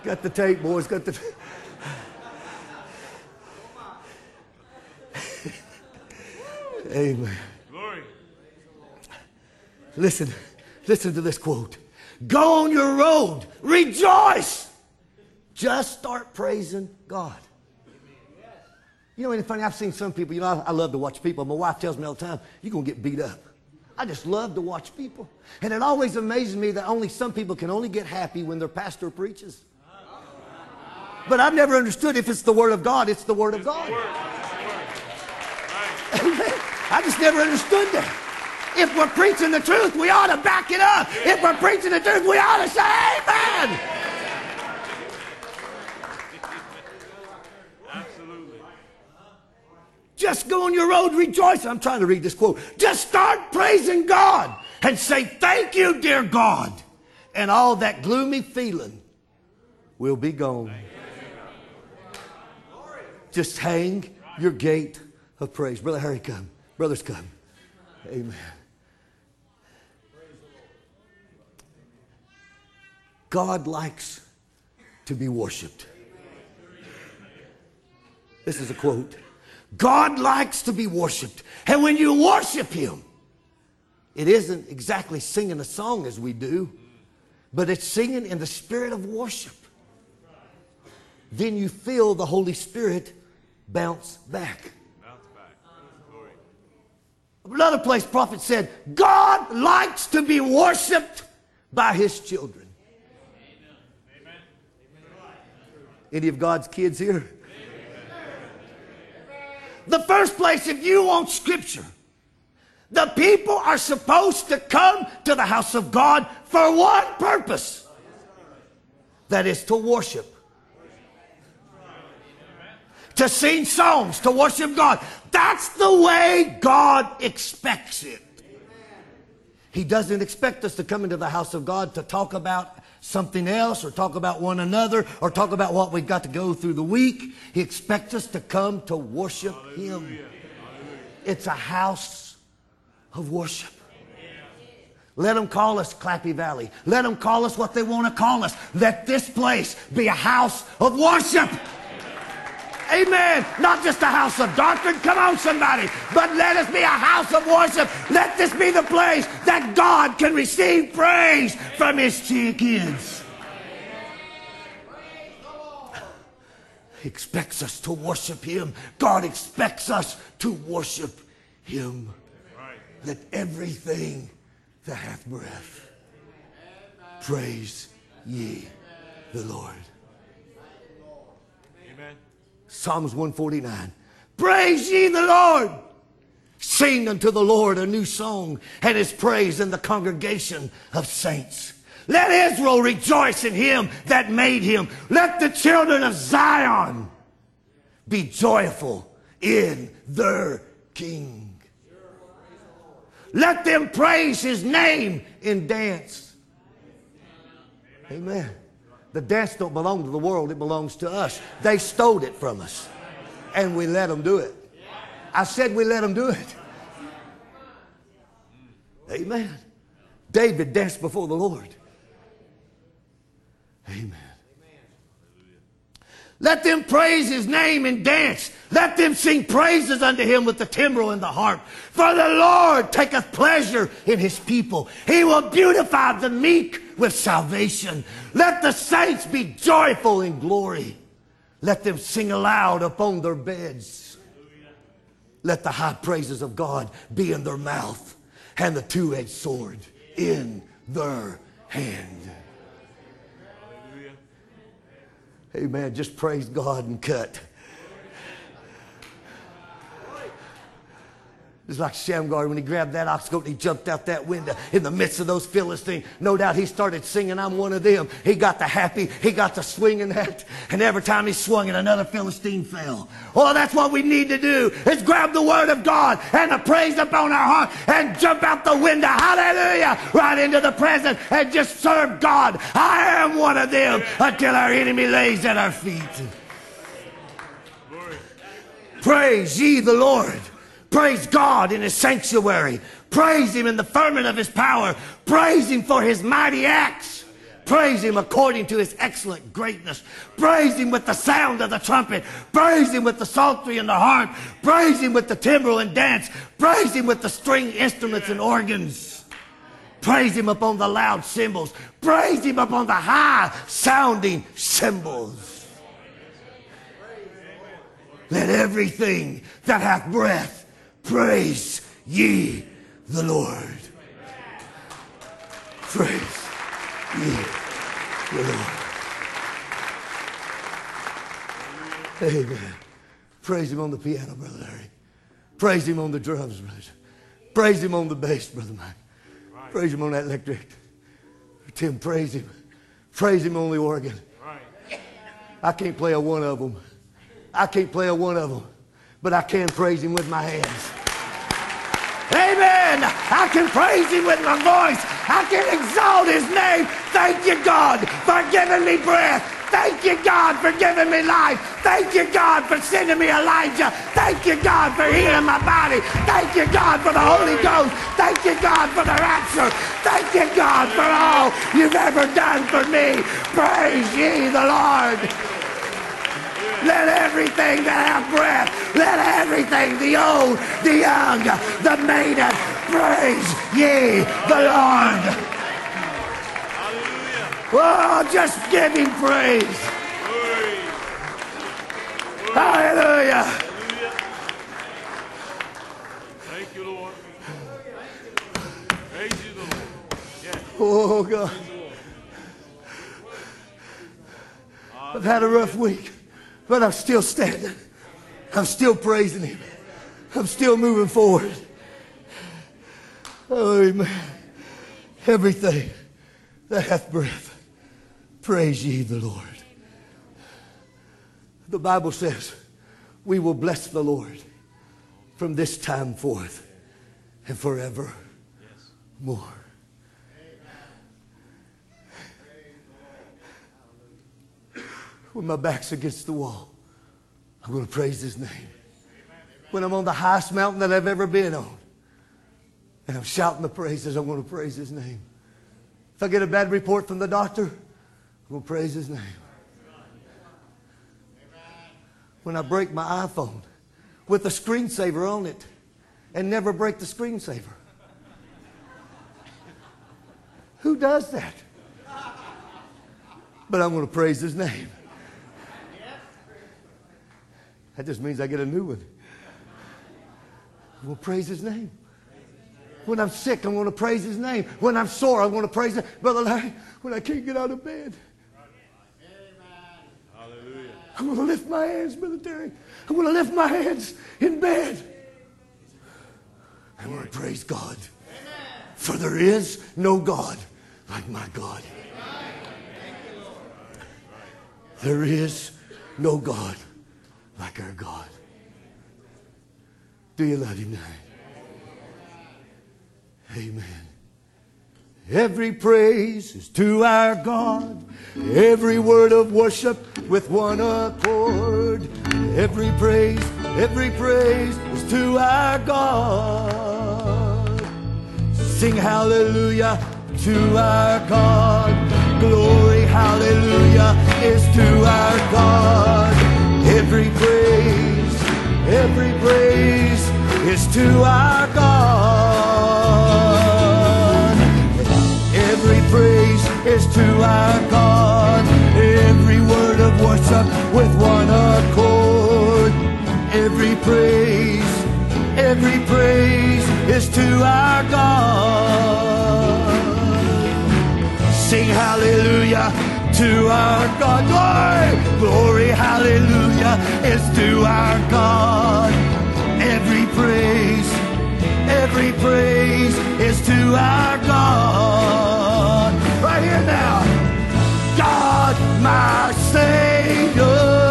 Got the tape, boys. Got the. [LAUGHS] Tape. Amen. Glory. Listen, listen to this quote. Go on your road, rejoice. Just start praising God. You know, anything funny? I've seen some people, you know, I, I love to watch people. My wife tells me all the time, you're going to get beat up. I just love to watch people. And it always amazes me that only some people can only get happy when their pastor preaches. But I've never understood if it's the Word of God, it's the Word of God. Amen. I just never understood that. If we're preaching the truth, we ought to back it up. If we're preaching the truth, we ought to say amen. [LAUGHS] Absolutely. Just go on your road, rejoice. I'm trying to read this quote. Just start praising God and say, Thank you, dear God. And all that gloomy feeling will be gone. Just hang your gate of praise. Brother Harry, come. Brothers, come. Amen. God likes to be worshiped. This is a quote. God likes to be worshiped. And when you worship Him, it isn't exactly singing a song as we do, but it's singing in the spirit of worship. Then you feel the Holy Spirit bounce back. Bounce back. Another place, prophet said, God likes to be worshiped by his children. Any of God's kids here? The first place, if you want scripture, the people are supposed to come to the house of God for one purpose that is to worship. To sing songs, to worship God. That's the way God expects it. He doesn't expect us to come into the house of God to talk about something else or talk about one another or talk about what we've got to go through the week. He expects us to come to worship Him. It's a house of worship. Let them call us Clappy Valley. Let them call us what they want to call us. Let this place be a house of worship. Amen. Not just a house of doctrine. Come on, somebody. But let us be a house of worship. Let this be the place that God can receive praise from his kids. He expects us to worship him. God expects us to worship him. Let everything that hath breath praise ye the Lord. Psalms 149. Praise ye the Lord. Sing unto the Lord a new song and his praise in the congregation of saints. Let Israel rejoice in him that made him. Let the children of Zion be joyful in their king. Let them praise his name in dance. Amen. The dance don't belong to the world, it belongs to us. They stole it from us, and we let them do it. I said we let them do it. Amen. David danced before the Lord. Amen. Let them praise his name and dance. Let them sing praises unto him with the timbrel and the harp. For the Lord taketh pleasure in his people. He will beautify the meek with salvation. Let the saints be joyful in glory. Let them sing aloud upon their beds. Let the high praises of God be in their mouth and the two edged sword in their hand. Amen. Just praise God and cut. It's like Shamgar when he grabbed that ox goad and he jumped out that window in the midst of those Philistines. No doubt he started singing, I'm one of them. He got the happy, he got the swinging that. And every time he swung it, another Philistine fell. Oh, that's what we need to do is grab the word of God and the praise upon our heart and jump out the window. Hallelujah. Right into the present and just serve God. I am one of them until our enemy lays at our feet. Praise ye the Lord. Praise God in his sanctuary. Praise him in the firmament of his power. Praise him for his mighty acts. Praise him according to his excellent greatness. Praise him with the sound of the trumpet. Praise him with the psaltery and the harp. Praise him with the timbrel and dance. Praise him with the string instruments and organs. Praise him upon the loud cymbals. Praise him upon the high sounding cymbals. Let everything that hath breath Praise ye the Lord. Praise ye the Lord. Amen. Praise him on the piano, Brother Larry. Praise him on the drums, brother. Praise him on the bass, Brother Mike. Praise him on that electric. Tim, praise him. Praise him on the organ. I can't play a one of them. I can't play a one of them, but I can praise him with my hands. Amen. I can praise him with my voice. I can exalt his name. Thank you, God, for giving me breath. Thank you, God, for giving me life. Thank you, God, for sending me Elijah. Thank you, God, for healing my body. Thank you, God, for the Holy Ghost. Thank you, God, for the rapture. Thank you, God, for all you've ever done for me. Praise ye the Lord. Let everything that have breath, let everything, the old, the young, the maiden, praise ye the Lord. Hallelujah. Oh, just give him praise. Hallelujah. Thank you, Lord. Praise you, Lord. Yes. Oh, God. I've had a rough week, but I'm still standing. I'm still praising Him. I'm still moving forward. Oh, amen. Everything that hath breath, praise ye the Lord. The Bible says, we will bless the Lord from this time forth and forever more. When my back's against the wall, I'm going to praise his name. When I'm on the highest mountain that I've ever been on, and I'm shouting the praises, I'm going to praise his name. If I get a bad report from the doctor, I'm going to praise his name. When I break my iPhone with a screensaver on it and never break the screensaver. Who does that? But I'm going to praise his name. That just means I get a new one. We'll praise his name. When I'm sick, I'm going to praise his name. When I'm sore, I'm going to praise him. Brother Larry, when I can't get out of bed, Hallelujah. I'm going to lift my hands, Brother Terry. I'm going to lift my hands in bed. I'm going to praise God. For there is no God like my God. There is no God like our God. Do you love him now? Amen. Every praise is to our God. Every word of worship with one accord. Every praise, every praise is to our God. Sing hallelujah to our God. Glory, hallelujah is to our God. Every praise, every praise is to our God. Every praise is to our God. Every word of worship with one accord. Every praise, every praise is to our God. Sing hallelujah to our God. Glory, glory, hallelujah is to our God. Every praise, every praise is to our God. Right here now. God, my Savior.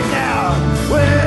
You believe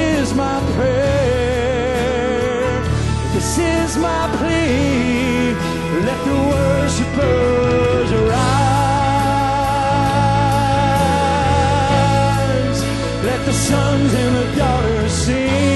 is my prayer. This is my plea. Let the worshipers arise. Let the sons and the daughters sing.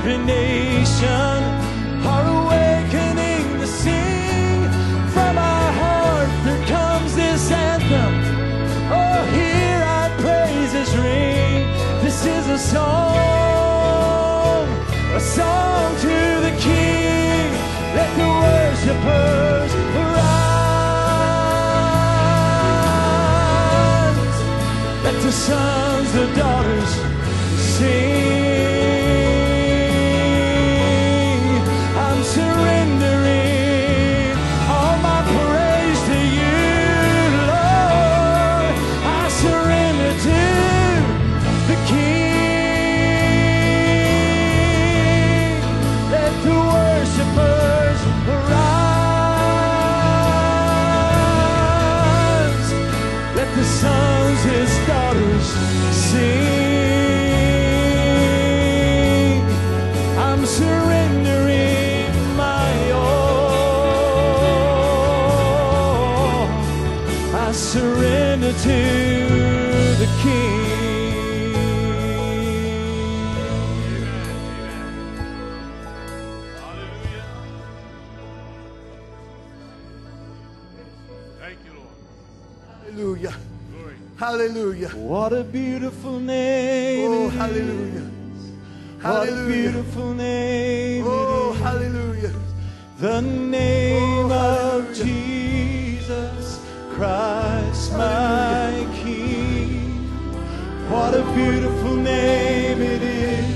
every nation are awakening to sing from our heart. There comes this anthem. Oh, hear our praises ring. This is a song, a song to the King. Let the worshipers arise. Let the sons, the daughters sing. to the King. Amen. Amen. Thank you, Lord. Hallelujah. Hallelujah. What a beautiful name. Oh, hallelujah. Hallelujah. What a beautiful name. Oh, hallelujah. The name oh, hallelujah. of Jesus Christ, my what a beautiful name it is.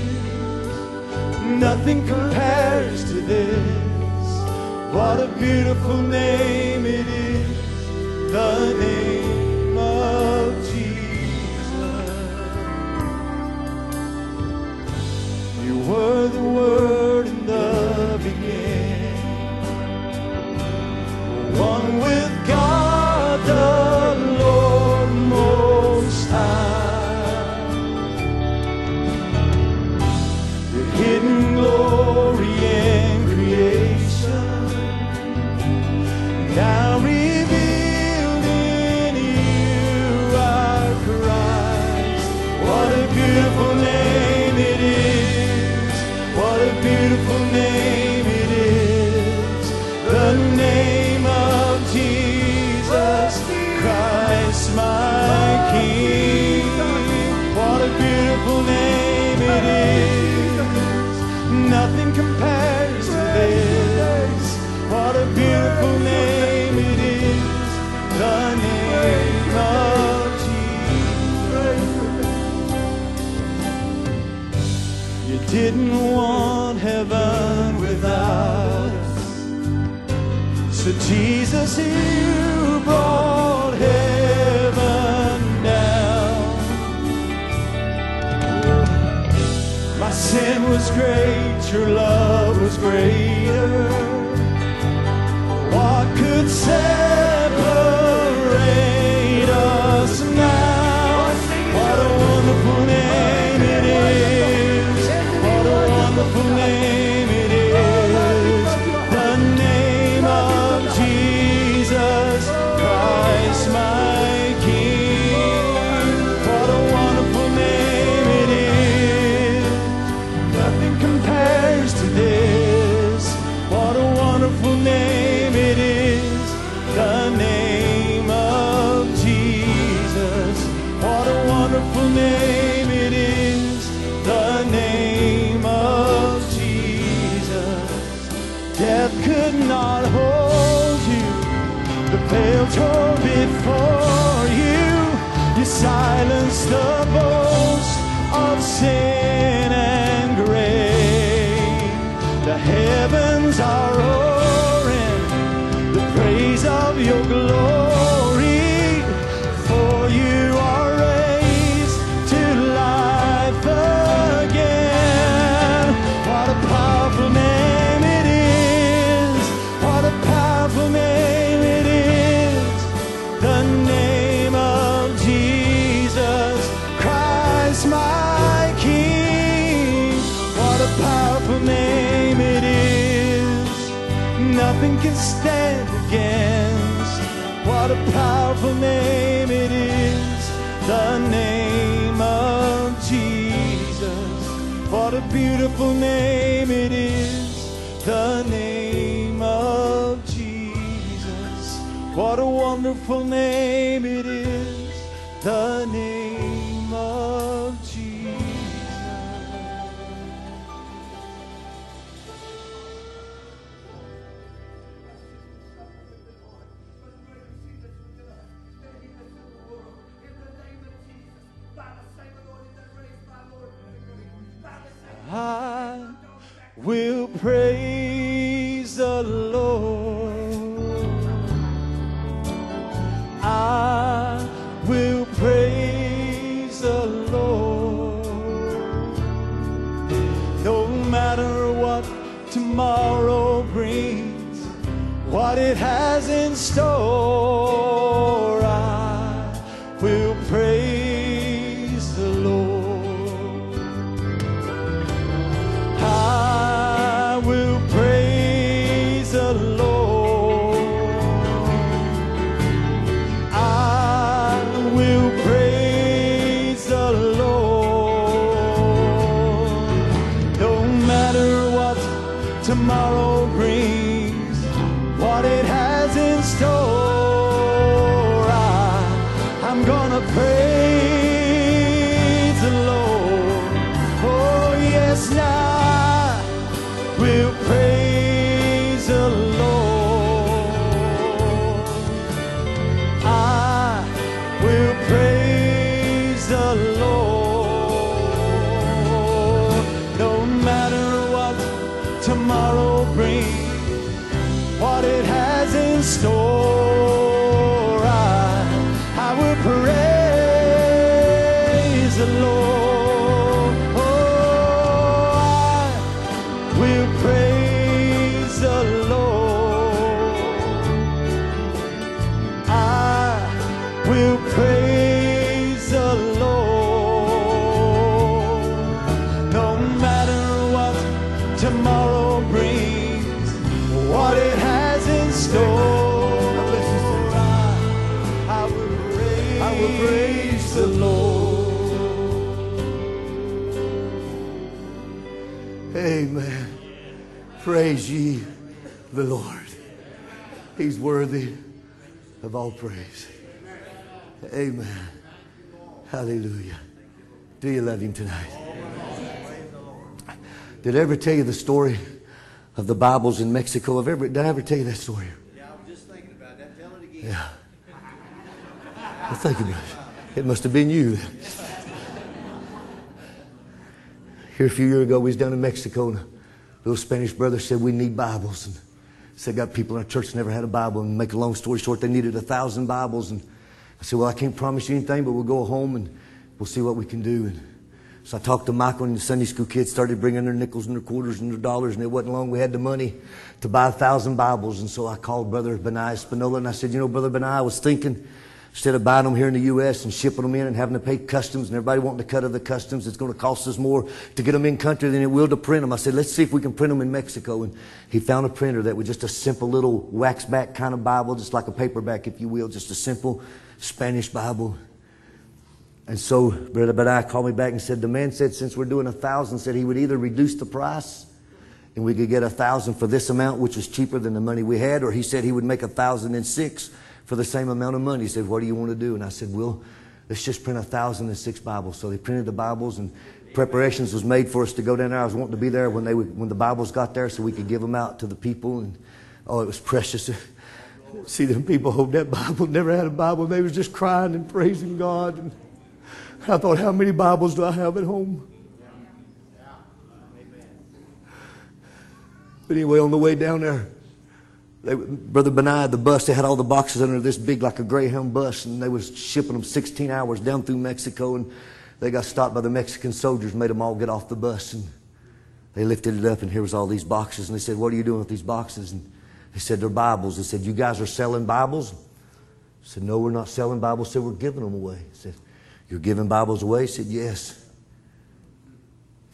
Nothing compares to this. What a beautiful name it is. The name great, your love was greater. What could say? name it is, the name of Jesus. What a wonderful name it is, the tomorrow brings, what it has in store, I, I'm gonna praise worthy of all praise. Amen. Hallelujah. Do you love him tonight? Did I ever tell you the story of the Bibles in Mexico? Have ever, did I ever tell you that story? Yeah, I was just thinking about that. Tell it again. Yeah. Well, think about it. It must have been you. Here a few years ago, we was down in Mexico, and a little Spanish brother said we need Bibles, and said got people in our church never had a Bible. And make a long story short, they needed a thousand Bibles, and I said, well, I can't promise you anything, but we'll go home and we'll see what we can do. And so I talked to Michael, and the Sunday school kids started bringing their nickels and their quarters and their dollars, and it wasn't long we had the money to buy a thousand Bibles. And so I called Brother Benai Spinola, and I said, you know, Brother Benai, I was thinking instead of buying them here in the U.S. and shipping them in and having to pay customs and everybody wanting to cut of the customs, it's going to cost us more to get them in country than it will to print them. I said, let's see if we can print them in Mexico. And he found a printer that was just a simple little waxback kind of Bible, just like a paperback, if you will, just a simple Spanish Bible. And so Brother Benai called me back and said, the man said since we're doing a thousand, said he would either reduce the price and we could get a thousand for this amount, which was cheaper than the money we had, or he said he would make a thousand and six for the same amount of money. He said, what do you want to do? And I said, well, let's just print a thousand and six Bibles. So they printed the Bibles and preparations was made for us to go down there. I was wanting to be there when they when the Bibles got there so we could give them out to the people. And oh, it was precious. [LAUGHS] See them people hold that Bible, never had a Bible. They was just crying and praising God. And I thought, how many Bibles do I have at home? But anyway, on the way down there, they, Brother Benai, the bus, they had all the boxes under this big, like a Greyhound bus, and they was shipping them 16 hours down through Mexico, and they got stopped by the Mexican soldiers, made them all get off the bus, and they lifted it up, and here was all these boxes, and they said, what are you doing with these boxes? And they said, they're Bibles. They said, you guys are selling Bibles? I said, no, we're not selling Bibles. I said, we're giving them away. I said, you're giving Bibles away? He said, yes.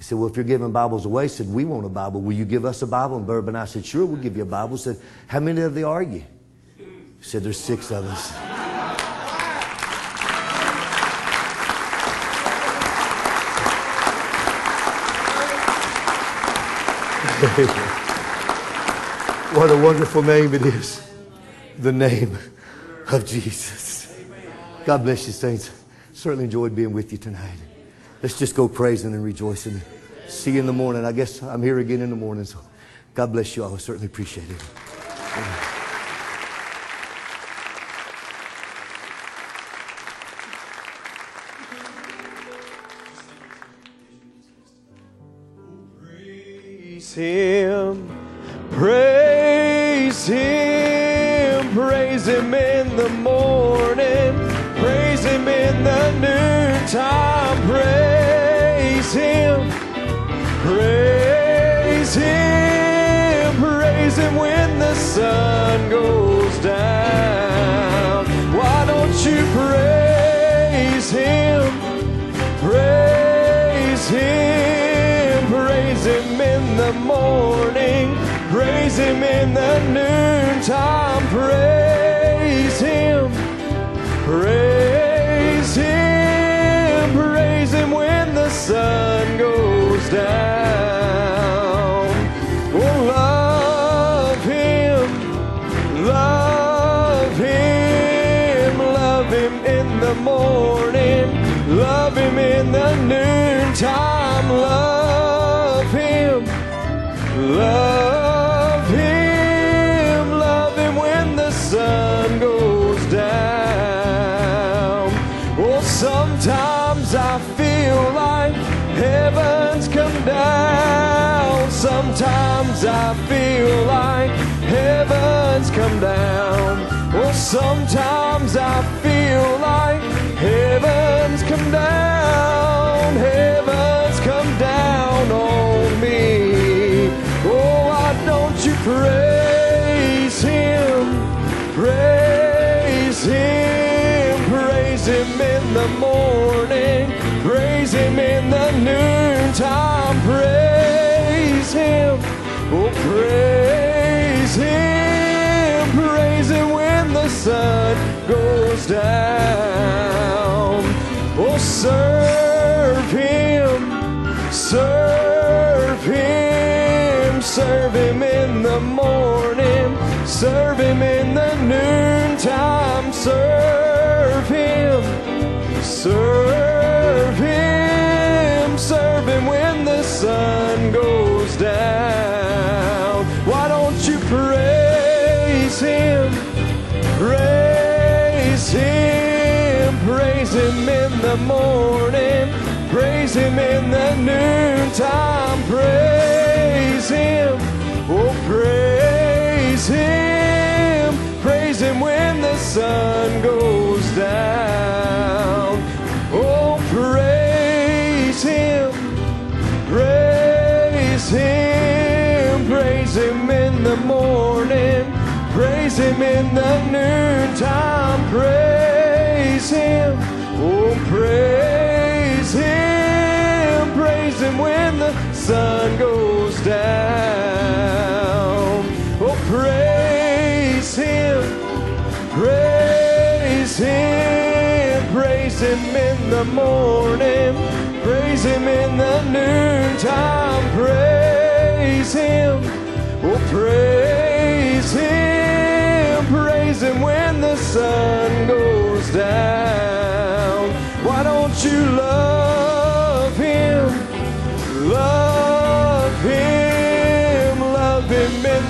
He said, Well, if you're giving Bibles away, he said, We want a Bible. Will you give us a Bible? And Bourbon, I said, Sure, we'll give you a Bible. He said, How many of they are you? He said, There's six of us. [LAUGHS] what a wonderful name it is. The name of Jesus. God bless you, saints. Certainly enjoyed being with you tonight. Let's just go praising and rejoicing. See you in the morning. I guess I'm here again in the morning. So God bless you all. I certainly appreciate it. Praise Praise Him, praise Him, praise Him in the morning, praise Him in the noontime, praise Him, praise Him, praise Him when the sun goes down. Why don't you praise Him? Praise Him, praise Him in the morning, praise Him in the noontime, praise I feel like heaven's come down. Oh, sometimes I feel like heaven's come down. Heaven's come down on me. Oh, why don't you praise Him? Praise Him, praise Him in the morning, praise Him in the noontime, praise Him, praise Him when the sun goes down, oh serve Him, serve Him, serve Him in the morning, serve Him in the noontime, serve Him, serve the morning, praise Him in the noontime, praise Him, oh praise Him, praise Him when the sun goes down, oh praise Him, praise Him, praise Him in the morning, praise Him in the noontime, praise Him, sun goes down, oh praise Him, praise Him, praise Him in the morning, praise Him in the noontime, praise Him, oh praise Him, praise Him when the sun goes down. Why don't you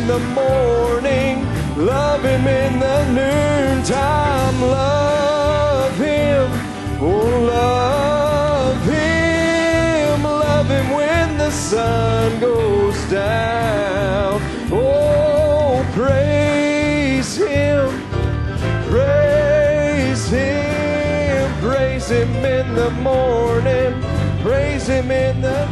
in the morning, love Him in the noontime, love Him, oh love Him, love Him when the sun goes down, oh praise Him, praise Him, praise Him in the morning, praise Him in the.